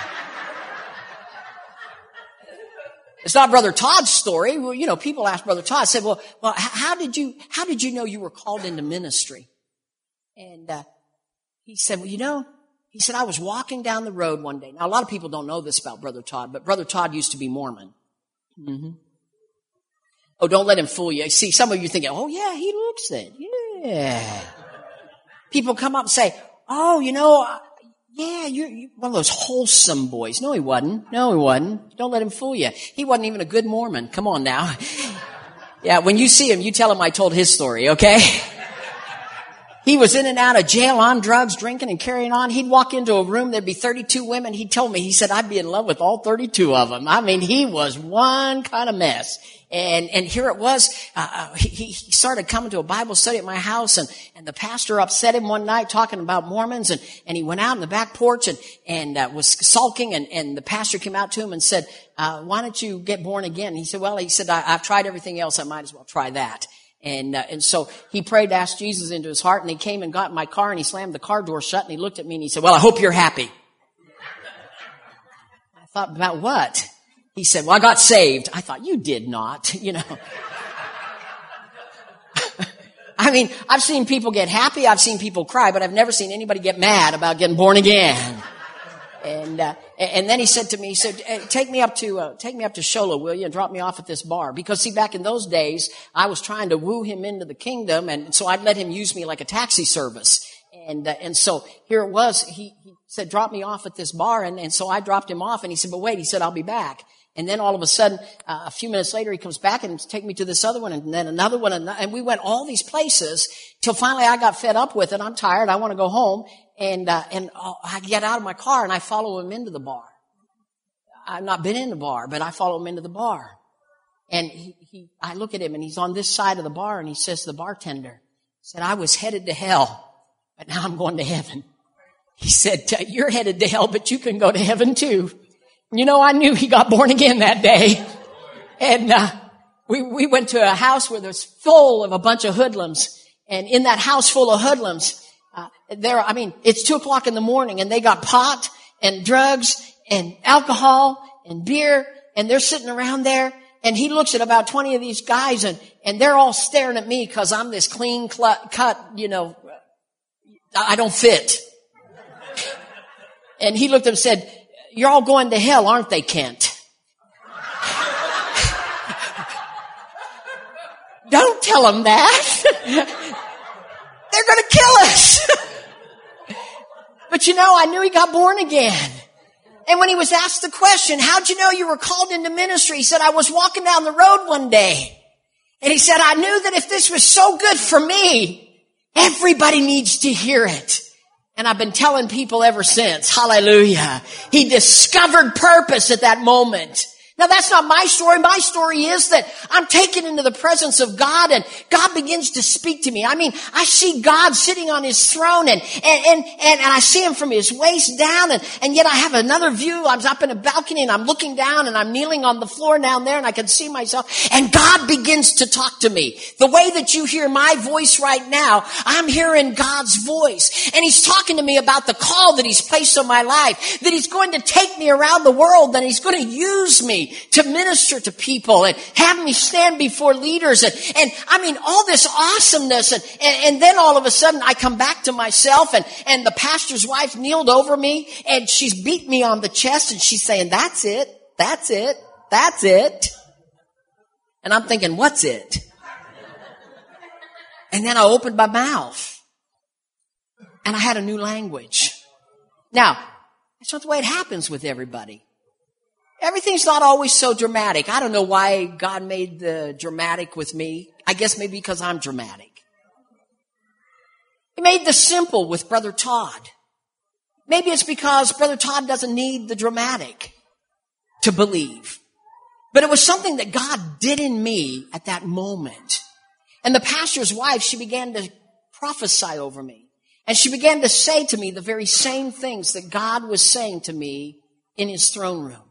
It's not Brother Todd's story. Well, you know, people ask Brother Todd, said, well, well, how did you, how did you know you were called into ministry? And, uh, he said, well, you know, he said, I was walking down the road one day. Now, a lot of people don't know this about Brother Todd, but Brother Todd used to be Mormon. Mm-hmm. Oh, don't let him fool you. See, some of you thinking, oh yeah, he looks it. Yeah. People come up and say, oh, you know, yeah, you're, you're, one of those wholesome boys. No, he wasn't. No, he wasn't. Don't let him fool you. He wasn't even a good Mormon. Come on now. [laughs] yeah, when you see him, you tell him I told his story, okay? He was in and out of jail on drugs, drinking and carrying on. He'd walk into a room, there'd be 32 women. He told me, he said, I'd be in love with all 32 of them. I mean, he was one kind of mess. And, and here it was, uh, uh he, he started coming to a Bible study at my house and, and the pastor upset him one night talking about Mormons and, and he went out in the back porch and, and uh, was sulking and, and the pastor came out to him and said, uh, why don't you get born again? he said, well, he said, I, have tried everything else. I might as well try that. And, uh, and so he prayed to ask Jesus into his heart and he came and got in my car and he slammed the car door shut and he looked at me and he said, well, I hope you're happy. I thought, about what? He said, well, I got saved. I thought, you did not, [laughs] you know. [laughs] I mean, I've seen people get happy, I've seen people cry, but I've never seen anybody get mad about getting born again. And, uh, and then he said to me, he said, take me up to, uh, take me up to Show Low, will you, and drop me off at this bar. Because see, back in those days, I was trying to woo him into the kingdom, and so I'd let him use me like a taxi service. And, uh, and so here it was, he, he said, drop me off at this bar, and, and so I dropped him off, and he said, but wait, he said, I'll be back. And then all of a sudden, uh, a few minutes later, he comes back and take me to this other one, and then another one, and we went all these places till finally I got fed up with it. I'm tired. I want to go home and uh, and uh, I get out of my car and I follow him into the bar. I've not been in the bar, but I follow him into the bar. And he, he, I look at him and he's on this side of the bar and he says to the bartender, said, I was headed to hell, but now I'm going to heaven. He said, you're headed to hell, but you can go to heaven too. You know, I knew he got born again that day. And, uh, we, we went to a house where there's full of a bunch of hoodlums. And in that house full of hoodlums, uh, there, I mean, it's two o'clock in the morning and they got pot and drugs and alcohol and beer and they're sitting around there and he looks at about 20 of these guys and, and they're all staring at me because I'm this clean cut, you know, I don't fit. And he looked at and said, you're all going to hell, aren't they, Kent? [laughs] don't tell them that. [laughs] They're going to kill us. [laughs] but you know, I knew he got born again. And when he was asked the question, how'd you know you were called into ministry? He said, I was walking down the road one day. And he said, I knew that if this was so good for me, everybody needs to hear it. And I've been telling people ever since, hallelujah. He discovered purpose at that moment. Now that's not my story. My story is that I'm taken into the presence of God and God begins to speak to me. I mean, I see God sitting on his throne and, and, and, and, I see him from his waist down and, and yet I have another view. I'm up in a balcony and I'm looking down and I'm kneeling on the floor down there and I can see myself and God begins to talk to me. The way that you hear my voice right now, I'm hearing God's voice and he's talking to me about the call that he's placed on my life, that he's going to take me around the world, that he's going to use me to minister to people and have me stand before leaders and, and I mean all this awesomeness and, and, and then all of a sudden I come back to myself and, and the pastor's wife kneeled over me and she's beat me on the chest and she's saying, that's it, that's it, that's it. And I'm thinking, what's it? And then I opened my mouth and I had a new language. Now, that's not the way it happens with everybody. Everything's not always so dramatic. I don't know why God made the dramatic with me. I guess maybe because I'm dramatic. He made the simple with Brother Todd. Maybe it's because Brother Todd doesn't need the dramatic to believe. But it was something that God did in me at that moment. And the pastor's wife, she began to prophesy over me. And she began to say to me the very same things that God was saying to me in his throne room.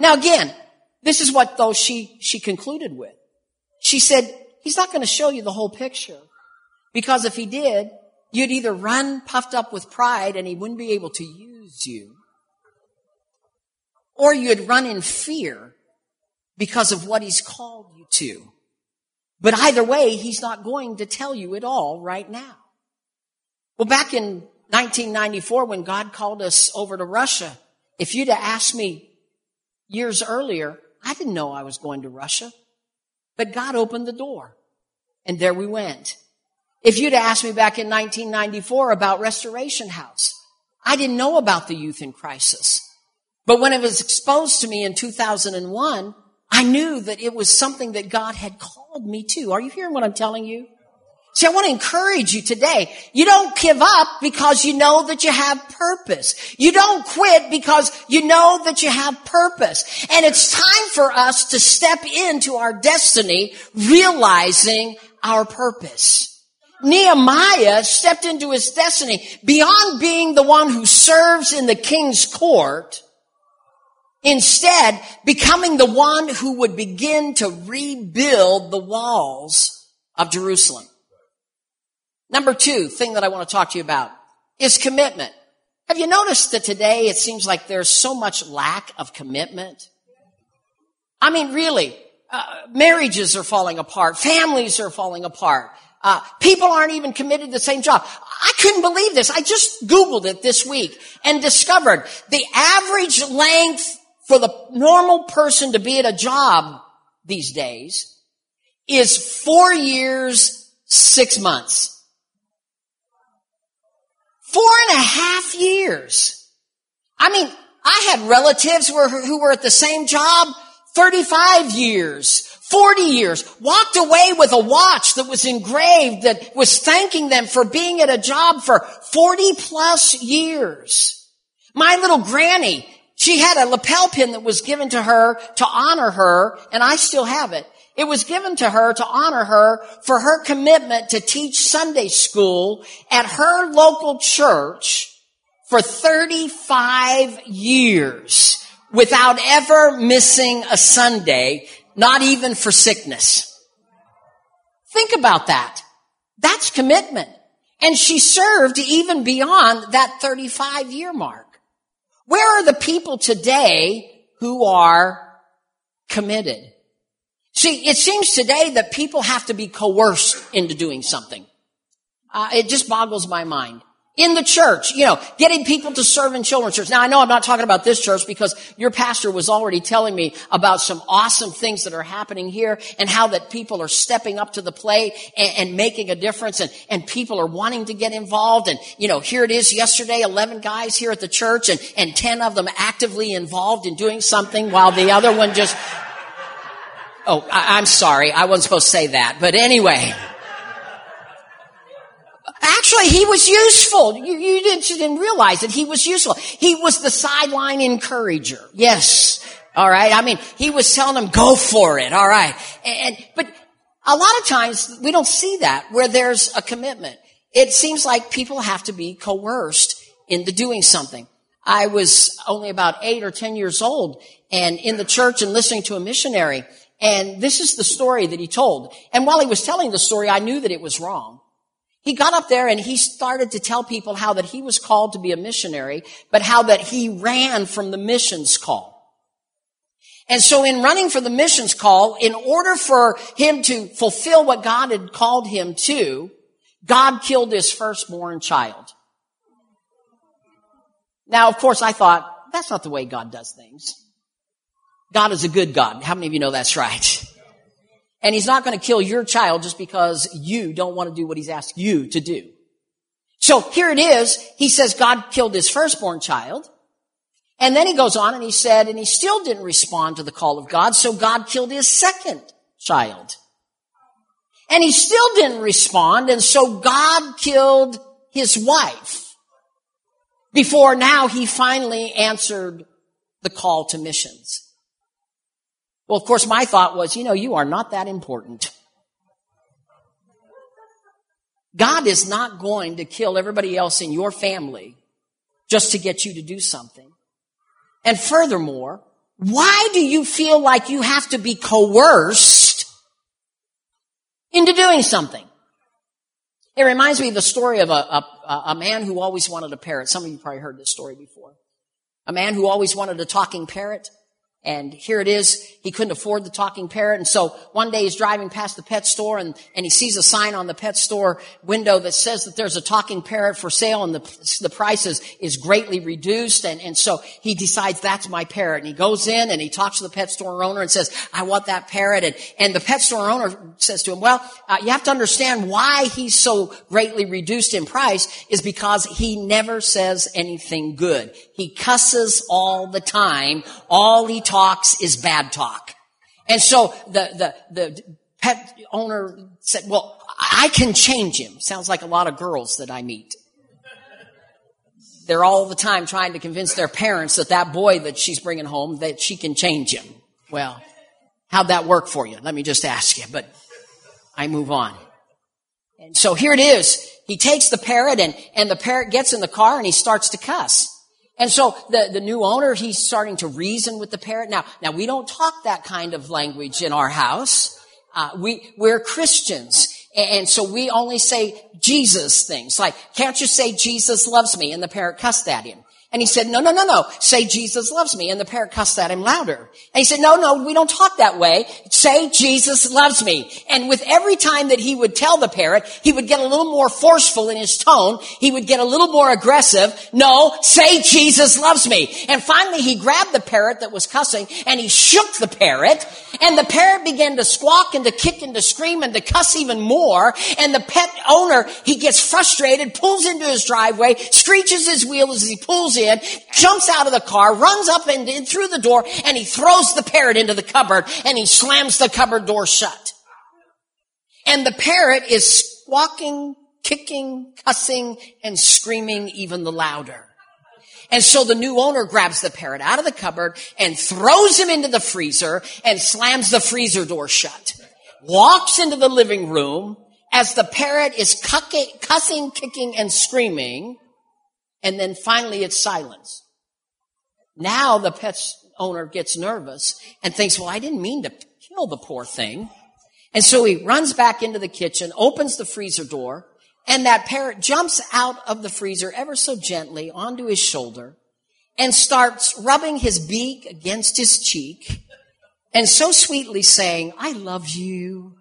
Now again, this is what though she, she concluded with. She said, he's not going to show you the whole picture. Because if he did, you'd either run puffed up with pride and he wouldn't be able to use you, or you'd run in fear because of what he's called you to. But either way, he's not going to tell you it all right now. Well, back in 1994, when God called us over to Russia, if you'd have asked me years earlier, I didn't know I was going to Russia. But God opened the door. And there we went. If you'd asked me back in 1994 about Restoration House, I didn't know about the youth in crisis. But when it was exposed to me in 2001, I knew that it was something that God had called me to. Are you hearing what I'm telling you? See, I want to encourage you today. You don't give up because you know that you have purpose. You don't quit because you know that you have purpose. And it's time for us to step into our destiny realizing our purpose. Nehemiah stepped into his destiny beyond being the one who serves in the king's court, instead becoming the one who would begin to rebuild the walls of Jerusalem. Number two thing that I want to talk to you about is commitment. Have you noticed that today it seems like there's so much lack of commitment? I mean, really, uh, marriages are falling apart. Families are falling apart. Uh, people aren't even committed to the same job. I couldn't believe this. I just Googled it this week and discovered the average length for the normal person to be at a job these days is four years, six months. Four and a half years. I mean, I had relatives who were, at the same job 35 years, 40 years, walked away with a watch that was engraved that was thanking them for being at a job for 40 plus years. My little granny, she had a lapel pin that was given to her to honor her, and I still have it. It was given to her to honor her for her commitment to teach Sunday school at her local church for 35 years without ever missing a Sunday, not even for sickness. Think about that. That's commitment. And she served even beyond that 35 year mark. Where are the people today who are committed? See, it seems today that people have to be coerced into doing something. Uh, it just boggles my mind in the church, you know, getting people to serve in children's church. Now I know I'm not talking about this church because your pastor was already telling me about some awesome things that are happening here and how that people are stepping up to the plate and, and making a difference and, and people are wanting to get involved. And, you know, here it is yesterday, 11 guys here at the church and, and 10 of them actively involved in doing something while the other one just, oh, I, I'm sorry. I wasn't supposed to say that. But anyway. Actually, he was useful. You, you, didn't, you didn't realize it. He was useful. He was the sideline encourager. Yes. All right. I mean, he was telling them, go for it. All right. And, but a lot of times we don't see that where there's a commitment. It seems like people have to be coerced into doing something. I was only about eight or ten years old and in the church and listening to a missionary. And this is the story that he told. And while he was telling the story, I knew that it was wrong. He got up there and he started to tell people how that he was called to be a missionary, but how that he ran from the missions call. And so in running for the missions call, in order for him to fulfill what God had called him to, God killed his firstborn child. Now, of course, I thought, that's not the way God does things. God is a good God. How many of you know that's right? And he's not going to kill your child just because you don't want to do what he's asked you to do. So here it is. He says God killed his firstborn child. And then he goes on and he said, and he still didn't respond to the call of God, so God killed his second child. And he still didn't respond, and so God killed his wife. Before now, he finally answered the call to missions. Well, of course, my thought was, you know, you are not that important. God is not going to kill everybody else in your family just to get you to do something. And furthermore, why do you feel like you have to be coerced into doing something? It reminds me of the story of a, a, a, man who always wanted a parrot. Some of you probably heard this story before. A man who always wanted a talking parrot. And here it is. He couldn't afford the talking parrot. And so one day he's driving past the pet store and, and he sees a sign on the pet store window that says that there's a talking parrot for sale and the, the price is, is greatly reduced. And, and so he decides that's my parrot. And he goes in and he talks to the pet store owner and says, I want that parrot. And, and the pet store owner says to him, well, uh, you have to understand why he's so greatly reduced in price is because he never says anything good. He cusses all the time. All he talks is bad talk. And so the, the, the pet owner said, well, I can change him. Sounds like a lot of girls that I meet. They're all the time trying to convince their parents that that boy that she's bringing home, that she can change him. Well, how'd that work for you? Let me just ask you, but I move on. And so here it is. He takes the parrot and, and the parrot gets in the car and he starts to cuss. And so the, the new owner, he's starting to reason with the parrot. Now, now we don't talk that kind of language in our house. Uh, we, we're Christians. And so we only say Jesus things. Like, can't you say Jesus loves me? And the parrot cussed at him. And he said, no, no, no, no. Say Jesus loves me. And the parrot cussed at him louder. And he said, no, no, we don't talk that way. Say Jesus loves me. And with every time that he would tell the parrot, he would get a little more forceful in his tone. He would get a little more aggressive. No, say Jesus loves me. And finally he grabbed the parrot that was cussing and he shook the parrot. And the parrot began to squawk and to kick and to scream and to cuss even more. And the pet owner, he gets frustrated, pulls into his driveway, screeches his wheel as he pulls in, jumps out of the car, runs up and in through the door, and he throws the parrot into the cupboard and he slams the cupboard door shut. And the parrot is squawking, kicking, cussing, and screaming even the louder. And so the new owner grabs the parrot out of the cupboard and throws him into the freezer and slams the freezer door shut. Walks into the living room as the parrot is cussing, kicking, and screaming and then finally it's silence. Now the pet owner gets nervous and thinks, well, I didn't mean to kill the poor thing. And so he runs back into the kitchen, opens the freezer door, and that parrot jumps out of the freezer ever so gently onto his shoulder and starts rubbing his beak against his cheek and so sweetly saying, I love you.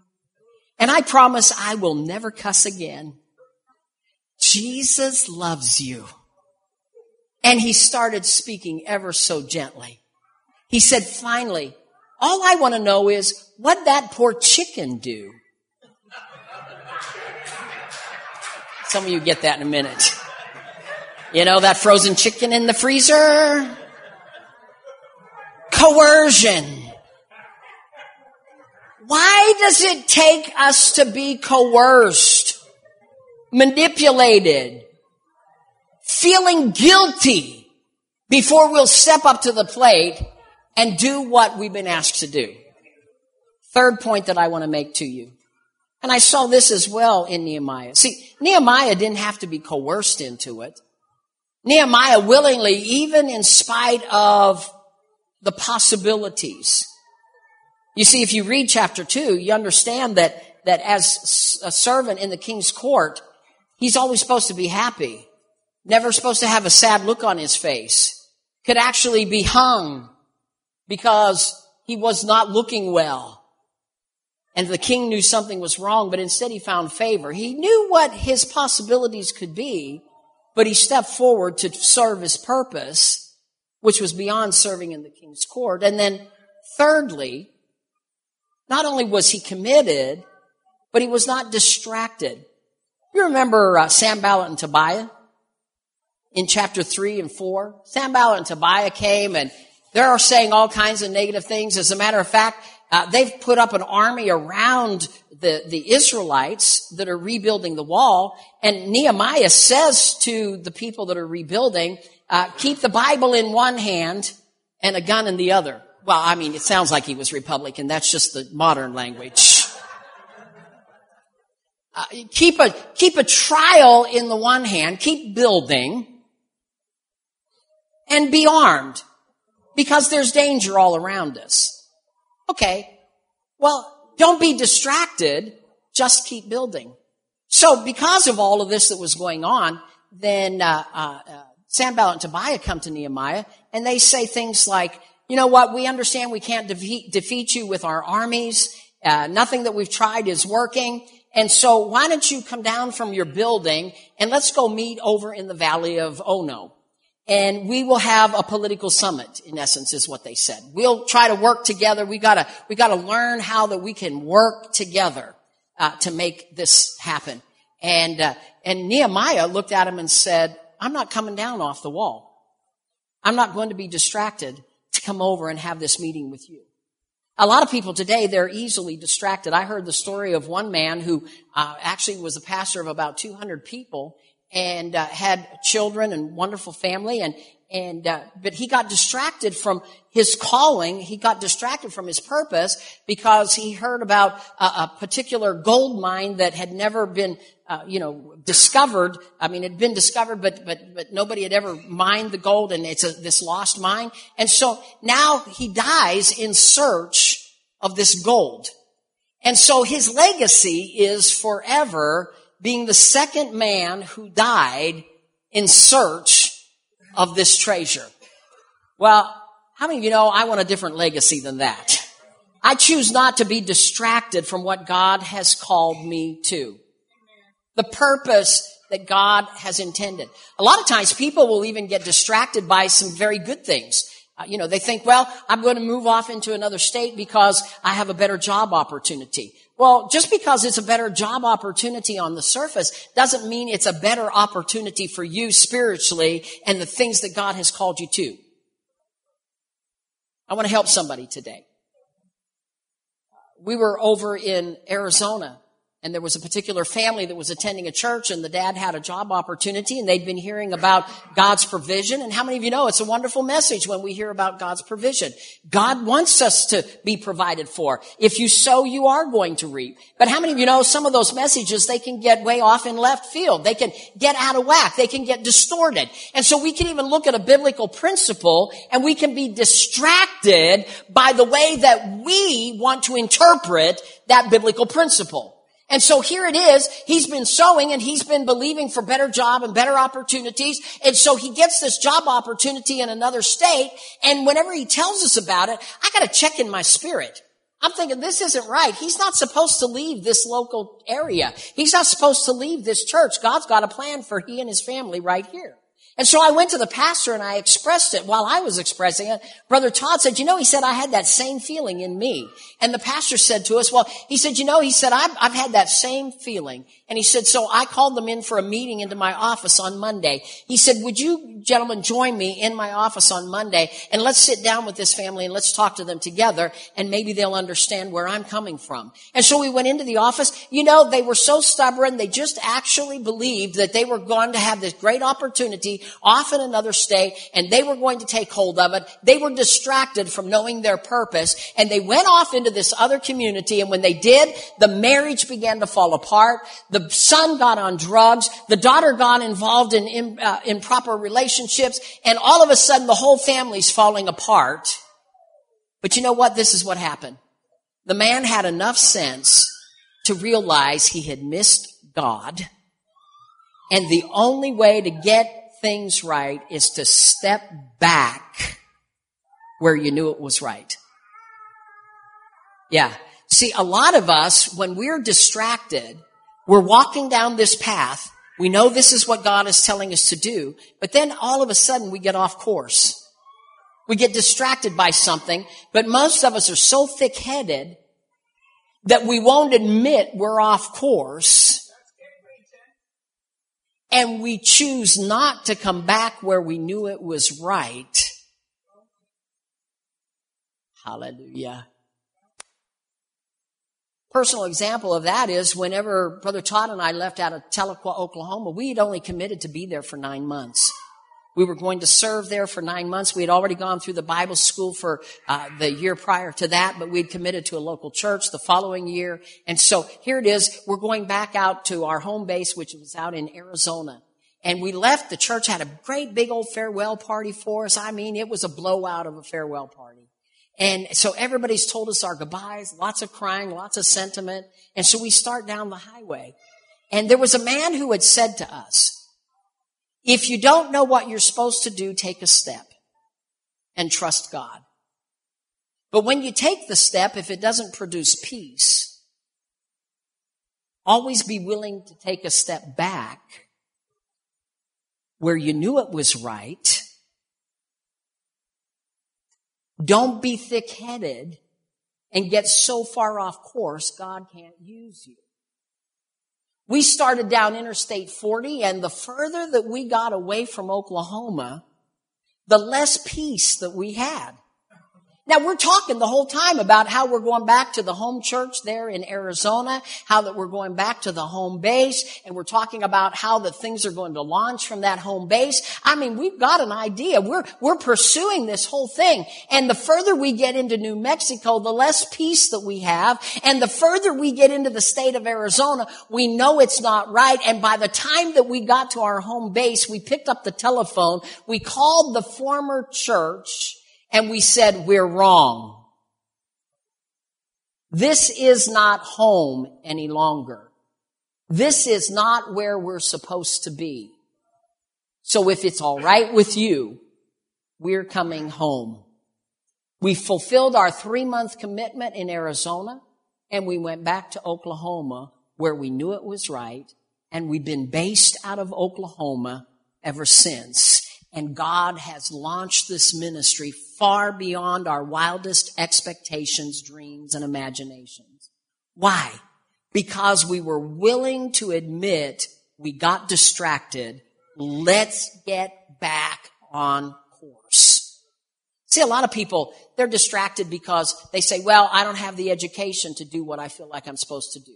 And I promise I will never cuss again. Jesus loves you. And he started speaking ever so gently. He said, finally, all I want to know is what that poor chicken do? Some of you get that in a minute. You know, that frozen chicken in the freezer? Coercion. Why does it take us to be coerced, manipulated, feeling guilty before we'll step up to the plate and do what we've been asked to do. Third point that I want to make to you. And I saw this as well in Nehemiah. See, Nehemiah didn't have to be coerced into it. Nehemiah willingly, even in spite of the possibilities. You see, if you read chapter two, you understand that, that as a servant in the king's court, he's always supposed to be happy never supposed to have a sad look on his face, could actually be hung because he was not looking well. And the king knew something was wrong, but instead he found favor. He knew what his possibilities could be, but he stepped forward to serve his purpose, which was beyond serving in the king's court. And then thirdly, not only was he committed, but he was not distracted. You remember uh, Sanballat and Tobiah in chapter 3 and 4? Sanballat and Tobiah came and they're saying all kinds of negative things. As a matter of fact, uh, they've put up an army around the, the Israelites that are rebuilding the wall. And Nehemiah says to the people that are rebuilding, uh, keep the Bible in one hand and a gun in the other. Well, I mean, it sounds like he was Republican. That's just the modern language. Uh, keep a, keep a trial in the one hand, keep building, and be armed because there's danger all around us. Okay. Well, don't be distracted. Just keep building. So because of all of this that was going on, then, uh, uh, uh, Sanballat and Tobiah come to Nehemiah and they say things like, you know what, we understand we can't defeat, defeat you with our armies. Uh, nothing that we've tried is working. And so why don't you come down from your building and let's go meet over in the valley of Ono and we will have a political summit in essence is what they said. We'll try to work together. We gotta we gotta learn how that we can work together uh, to make this happen. And uh, and nehemiah looked at him and said i'm not coming down off the wall. I'm not going to be distracted to come over and have this meeting with you. A lot of people today they're easily distracted. I heard the story of one man who uh, actually was a pastor of about 200 people and uh, had children and wonderful family and and uh, but he got distracted from his calling. He got distracted from his purpose because he heard about a, a particular gold mine that had never been uh, you know discovered. I mean it had been discovered but but but nobody had ever mined the gold and it's a, this lost mine. And so now he dies in search of this gold. And so his legacy is forever being the second man who died in search of this treasure. Well, how many of you know I want a different legacy than that? I choose not to be distracted from what God has called me to. The purpose that God has intended. A lot of times people will even get distracted by some very good things. Uh, you know, they think, well, I'm going to move off into another state because I have a better job opportunity. Well, just because it's a better job opportunity on the surface doesn't mean it's a better opportunity for you spiritually and the things that God has called you to. I want to help somebody today. We were over in Arizona and there was a particular family that was attending a church and the dad had a job opportunity and they'd been hearing about God's provision. And how many of you know it's a wonderful message when we hear about God's provision? God wants us to be provided for. If you sow, you are going to reap. But how many of you know some of those messages, they can get way off in left field. They can get out of whack. They can get distorted. And so we can even look at a biblical principle and we can be distracted by the way that we want to interpret that biblical principle. And so here it is. He's been sowing and he's been believing for better job and better opportunities. And so he gets this job opportunity in another state. And whenever he tells us about it, I got to check in my spirit. I'm thinking this isn't right. He's not supposed to leave this local area. He's not supposed to leave this church. God's got a plan for he and his family right here. And so I went to the pastor and I expressed it. While I was expressing it, Brother Todd said, you know, he said, I had that same feeling in me. And the pastor said to us, well, he said, you know, he said, I've, I've had that same feeling. And he said, so I called them in for a meeting into my office on Monday. He said, would you gentlemen join me in my office on Monday and let's sit down with this family and let's talk to them together and maybe they'll understand where I'm coming from. And so we went into the office. You know, they were so stubborn. They just actually believed that they were going to have this great opportunity off in another state and they were going to take hold of it. They were distracted from knowing their purpose and they went off into this other community and when they did, the marriage began to fall apart. The son got on drugs. The daughter got involved in in, uh, improper relationships and all of a sudden the whole family's falling apart. But you know what? This is what happened. The man had enough sense to realize he had missed God. And the only way to get things right is to step back where you knew it was right. Yeah. See, a lot of us, when we're distracted, we're walking down this path. We know this is what God is telling us to do, but then all of a sudden we get off course. We get distracted by something, but most of us are so thick-headed that we won't admit we're off course and we choose not to come back where we knew it was right. Hallelujah. Personal example of that is whenever Brother Todd and I left out of Tahlequah, Oklahoma, we had only committed to be there for nine months. We were going to serve there for nine months. We had already gone through the Bible school for uh, the year prior to that, but we'd committed to a local church the following year. And so here it is. We're going back out to our home base, which was out in Arizona. And we left. The church had a great big old farewell party for us. I mean, it was a blowout of a farewell party. And so everybody's told us our goodbyes, lots of crying, lots of sentiment. And so we start down the highway. And there was a man who had said to us, if you don't know what you're supposed to do, take a step and trust God. But when you take the step, if it doesn't produce peace, always be willing to take a step back where you knew it was right don't be thick headed and get so far off course, God can't use you. We started down Interstate 40 and the further that we got away from Oklahoma, the less peace that we had. Now we're talking the whole time about how we're going back to the home church there in Arizona, how that we're going back to the home base, and we're talking about how that things are going to launch from that home base. I mean, we've got an idea. We're, we're pursuing this whole thing. And the further we get into New Mexico, the less peace that we have. And the further we get into the state of Arizona, we know it's not right. And by the time that we got to our home base, we picked up the telephone, we called the former church, and we said, we're wrong. This is not home any longer. This is not where we're supposed to be. So if it's all right with you, we're coming home. We fulfilled our three month commitment in Arizona and we went back to Oklahoma where we knew it was right and we've been based out of Oklahoma ever since. And God has launched this ministry far beyond our wildest expectations, dreams, and imaginations. Why? Because we were willing to admit we got distracted. Let's get back on course. See, a lot of people, they're distracted because they say, well, I don't have the education to do what I feel like I'm supposed to do.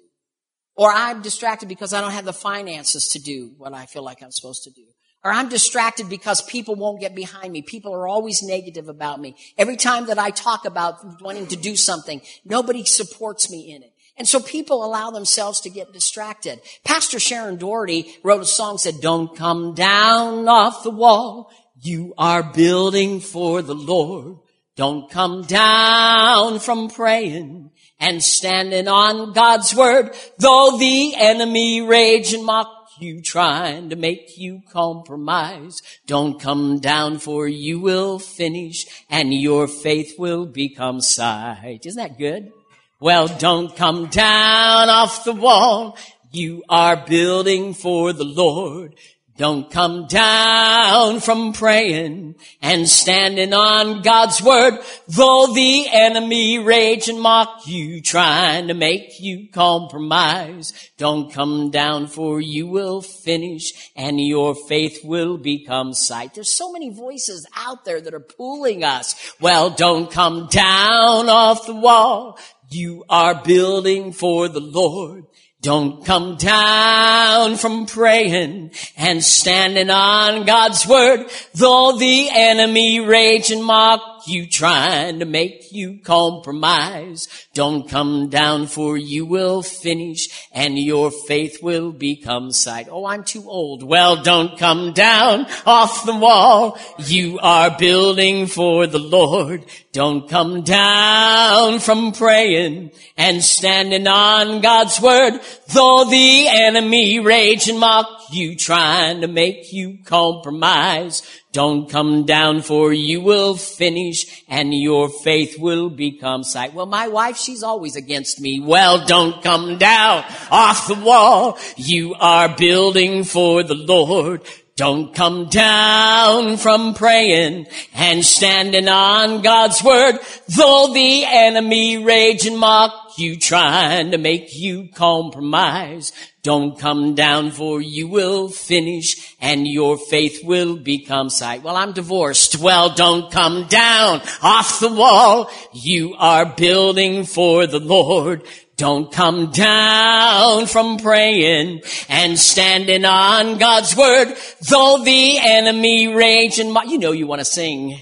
Or I'm distracted because I don't have the finances to do what I feel like I'm supposed to do. Or I'm distracted because people won't get behind me. People are always negative about me. Every time that I talk about wanting to do something, nobody supports me in it. And so people allow themselves to get distracted. Pastor Sharon Daugherty wrote a song said, don't come down off the wall. You are building for the Lord. Don't come down from praying and standing on God's word, though the enemy rage and mock you trying to make you compromise. Don't come down for you will finish and your faith will become sight. Isn't that good? Well, don't come down off the wall. You are building for the Lord. Don't come down from praying and standing on God's word, though the enemy rage and mock you, trying to make you compromise. Don't come down for you will finish and your faith will become sight. There's so many voices out there that are pulling us. Well, don't come down off the wall. You are building for the Lord. Don't come down from praying and standing on God's word, though the enemy rage and mock you, trying to make you compromise. Don't come down for you will finish and your faith will become sight. Oh, I'm too old. Well, don't come down off the wall. You are building for the Lord. Don't come down from praying and standing on God's word, though the enemy rage and mock you, trying to make you compromise. Don't come down for you will finish and your faith will become sight. Well, my wife, she's always against me. Well, don't come down off the wall. You are building for the Lord. Don't come down from praying and standing on God's word, though the enemy rage and mock you, trying to make you compromise. Don't come down for you will finish and your faith will become sight. Well, I'm divorced. Well, don't come down off the wall. You are building for the Lord. Don't come down from praying and standing on God's word, though the enemy rage and my you know you want to sing.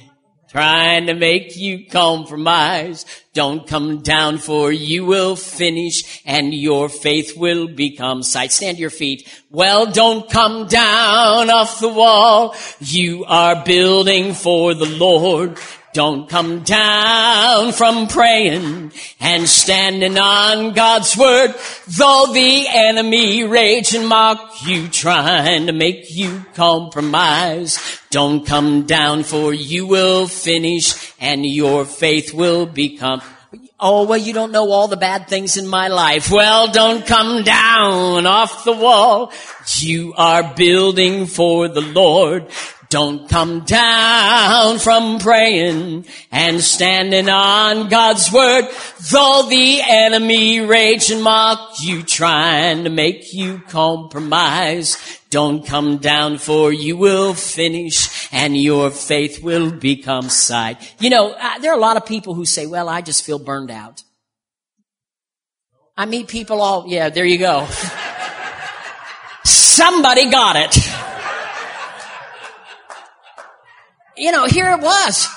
Trying to make you compromise. Don't come down for you will finish and your faith will become sight. Stand your feet. Well, don't come down off the wall. You are building for the Lord. Don't come down from praying and standing on God's word, though the enemy rage and mock you, trying to make you compromise. Don't come down for you will finish and your faith will become Oh, well, you don't know all the bad things in my life. Well, don't come down off the wall. You are building for the Lord. Don't come down from praying and standing on God's word, though the enemy rage and mock you, trying to make you compromise. Don't come down for you will finish and your faith will become sight. You know, uh, there are a lot of people who say, well, I just feel burned out. I meet people all, yeah, there you go. [laughs] Somebody got it. You know, here it was.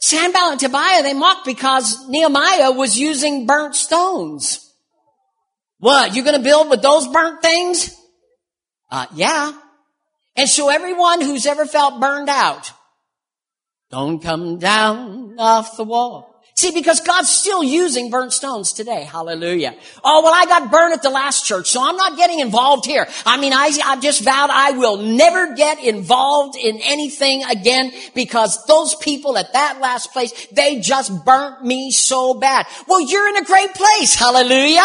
Sanballat and Tobiah, they mocked because Nehemiah was using burnt stones. What? You're going to build with those burnt things? Uh, yeah. And so everyone who's ever felt burned out, don't come down off the wall. See, because God's still using burnt stones today. Hallelujah. Oh, well, I got burned at the last church, so I'm not getting involved here. I mean, I, I just vowed I will never get involved in anything again because those people at that last place, they just burnt me so bad. Well, you're in a great place. Hallelujah.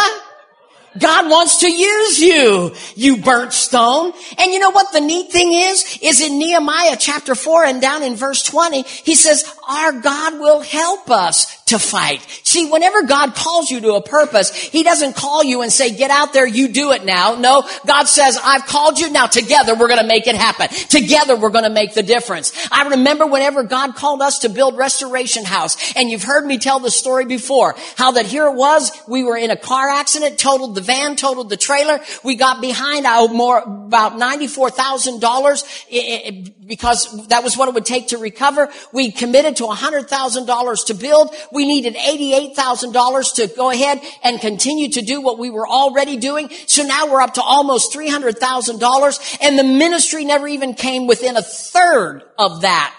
God wants to use you, you burnt stone. And you know what the neat thing is? Is in Nehemiah chapter 4 and down in verse 20, he says, our God will help us to fight. See, whenever God calls you to a purpose, He doesn't call you and say, get out there, you do it now. No, God says, I've called you, now together we're gonna make it happen. Together we're gonna make the difference. I remember whenever God called us to build Restoration House, and you've heard me tell the story before, how that here it was, we were in a car accident, totaled the van, totaled the trailer, we got behind, I more, about $94,000 because that was what it would take to recover. We committed to $100,000 to build. We needed $88,000 to go ahead and continue to do what we were already doing. So now we're up to almost $300,000 and the ministry never even came within a third of that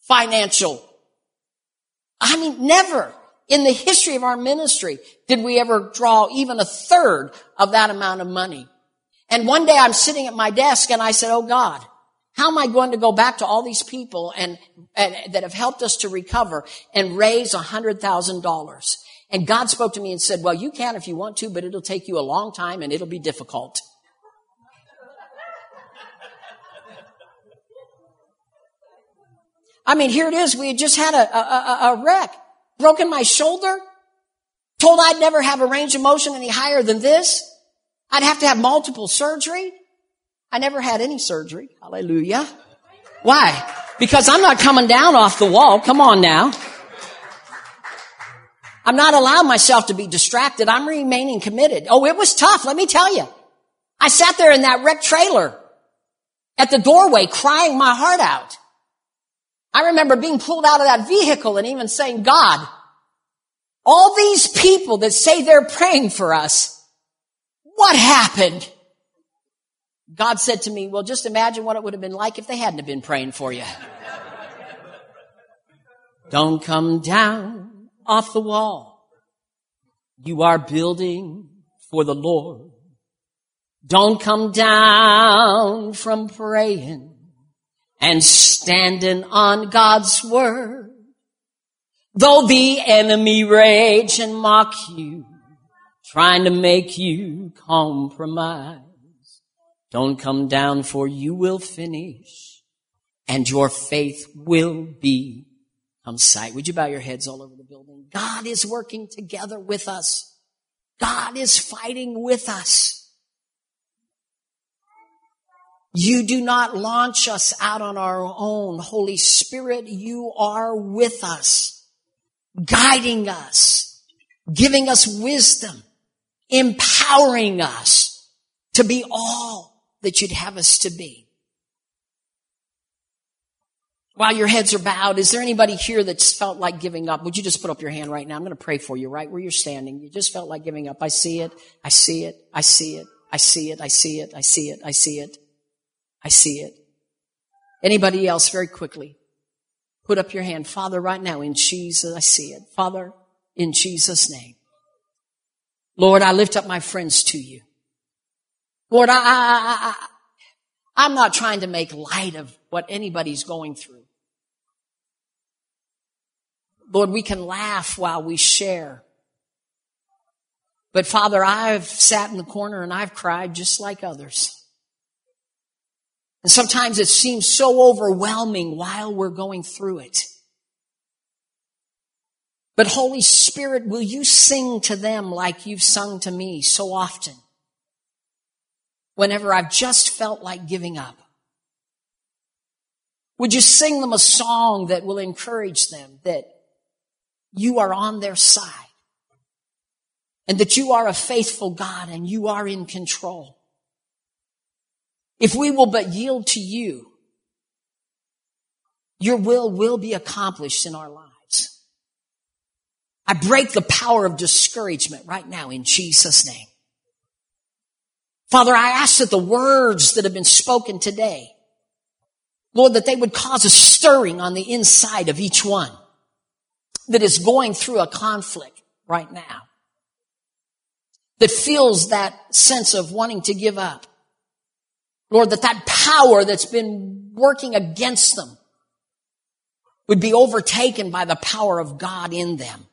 financial. I mean, never in the history of our ministry did we ever draw even a third of that amount of money. And one day I'm sitting at my desk and I said, Oh God, how am I going to go back to all these people and, and that have helped us to recover and raise a hundred thousand dollars? And God spoke to me and said, well, you can if you want to, but it'll take you a long time and it'll be difficult. I mean, here it is. We had just had a, a, a, wreck, broken my shoulder, told I'd never have a range of motion any higher than this. I'd have to have multiple surgery. I never had any surgery. Hallelujah. Why? Because I'm not coming down off the wall. Come on now. I'm not allowing myself to be distracted. I'm remaining committed. Oh, it was tough. Let me tell you. I sat there in that wrecked trailer at the doorway crying my heart out. I remember being pulled out of that vehicle and even saying, God, all these people that say they're praying for us, what happened? God said to me, well, just imagine what it would have been like if they hadn't have been praying for you. Don't come down off the wall. You are building for the Lord. Don't come down from praying and standing on God's word. Though the enemy rage and mock you, trying to make you compromise. Don't come down for you will finish and your faith will be on sight. Would you bow your heads all over the building? God is working together with us. God is fighting with us. You do not launch us out on our own. Holy Spirit, you are with us, guiding us, giving us wisdom, empowering us to be all that you'd have us to be. While your heads are bowed, is there anybody here that's felt like giving up? Would you just put up your hand right now? I'm going to pray for you right where you're standing. You just felt like giving up. I see it. I see it. I see it. I see it. I see it. I see it. I see it. I see it. Anybody else very quickly? Put up your hand. Father, right now in Jesus, I see it. Father, in Jesus' name. Lord, I lift up my friends to you. Lord, I, I, I, I'm not trying to make light of what anybody's going through. Lord, we can laugh while we share. But Father, I've sat in the corner and I've cried just like others. And sometimes it seems so overwhelming while we're going through it. But Holy Spirit, will you sing to them like you've sung to me so often? Whenever I've just felt like giving up. Would you sing them a song that will encourage them that you are on their side and that you are a faithful God and you are in control. If we will but yield to you, your will will be accomplished in our lives. I break the power of discouragement right now in Jesus' name. Father, I ask that the words that have been spoken today, Lord, that they would cause a stirring on the inside of each one that is going through a conflict right now, that feels that sense of wanting to give up. Lord, that that power that's been working against them would be overtaken by the power of God in them.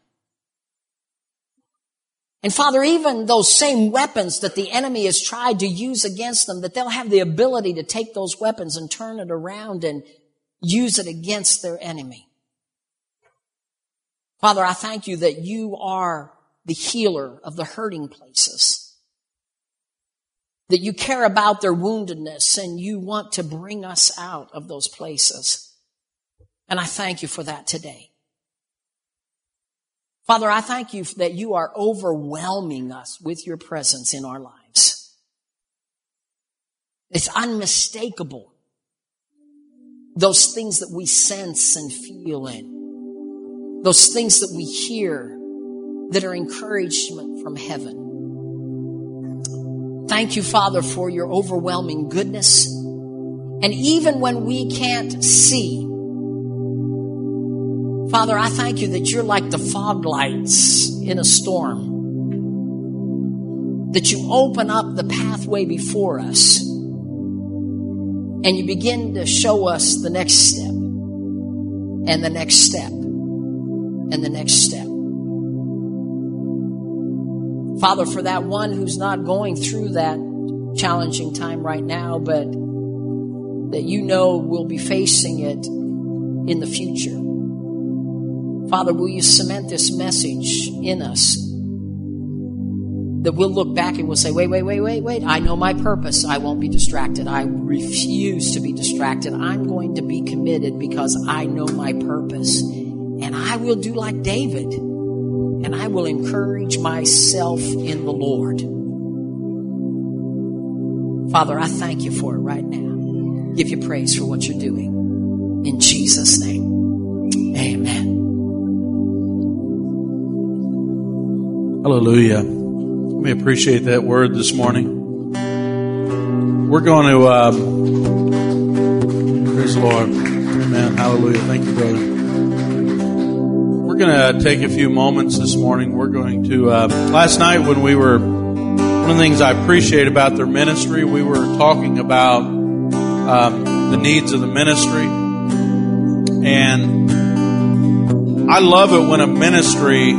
And Father, even those same weapons that the enemy has tried to use against them, that they'll have the ability to take those weapons and turn it around and use it against their enemy. Father, I thank you that you are the healer of the hurting places. That you care about their woundedness and you want to bring us out of those places. And I thank you for that today. Father, I thank you that you are overwhelming us with your presence in our lives. It's unmistakable. Those things that we sense and feel in those things that we hear that are encouragement from heaven. Thank you, Father, for your overwhelming goodness. And even when we can't see, Father, I thank you that you're like the fog lights in a storm. That you open up the pathway before us and you begin to show us the next step and the next step and the next step. Father, for that one who's not going through that challenging time right now, but that you know will be facing it in the future. Father, will you cement this message in us that we'll look back and we'll say, wait, wait, wait, wait, wait. I know my purpose. I won't be distracted. I refuse to be distracted. I'm going to be committed because I know my purpose. And I will do like David, and I will encourage myself in the Lord. Father, I thank you for it right now. Give you praise for what you're doing. In Jesus' name, Hallelujah. We appreciate that word this morning. We're going to, um, praise the Lord. Amen. Hallelujah. Thank you, brother. We're going to take a few moments this morning. We're going to, uh, last night when we were, one of the things I appreciate about their ministry, we were talking about um, the needs of the ministry. And I love it when a ministry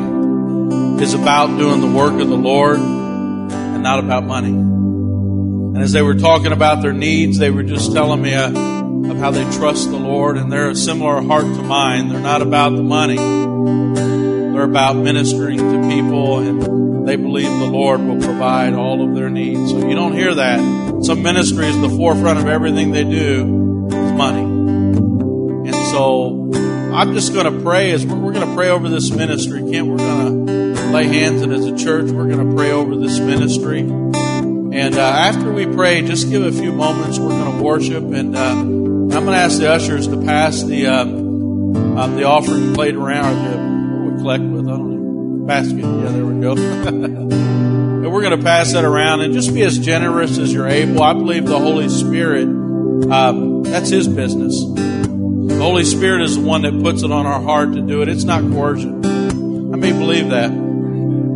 is about doing the work of the Lord and not about money. And as they were talking about their needs, they were just telling me uh, of how they trust the Lord, and they're a similar heart to mine. They're not about the money; they're about ministering to people, and they believe the Lord will provide all of their needs. So you don't hear that. Some ministries, the forefront of everything they do is money, and so I'm just going to pray as we're, we're going to pray over this ministry. Can't we're going to lay hands, and as a church, we're going to pray over this ministry. And uh, after we pray, just give a few moments. We're going to worship, and uh, I'm going to ask the ushers to pass the um, um, the offering plate around, or the we collect with. I don't know basket. Yeah, there we go. [laughs] and we're going to pass that around, and just be as generous as you're able. I believe the Holy Spirit. Um, that's His business. The Holy Spirit is the one that puts it on our heart to do it. It's not coercion. I may believe that.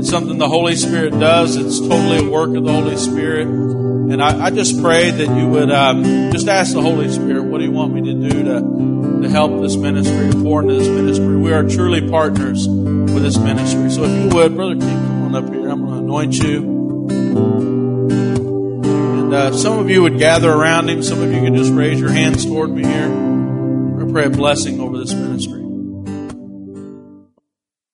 Something the Holy Spirit does. It's totally a work of the Holy Spirit. And I, I just pray that you would um, just ask the Holy Spirit, what do you want me to do to, to help this ministry, to pour into this ministry? We are truly partners with this ministry. So if you would, Brother King, come on up here. I'm going to anoint you. And uh, some of you would gather around him. Some of you could just raise your hands toward me here. I pray a blessing over this ministry.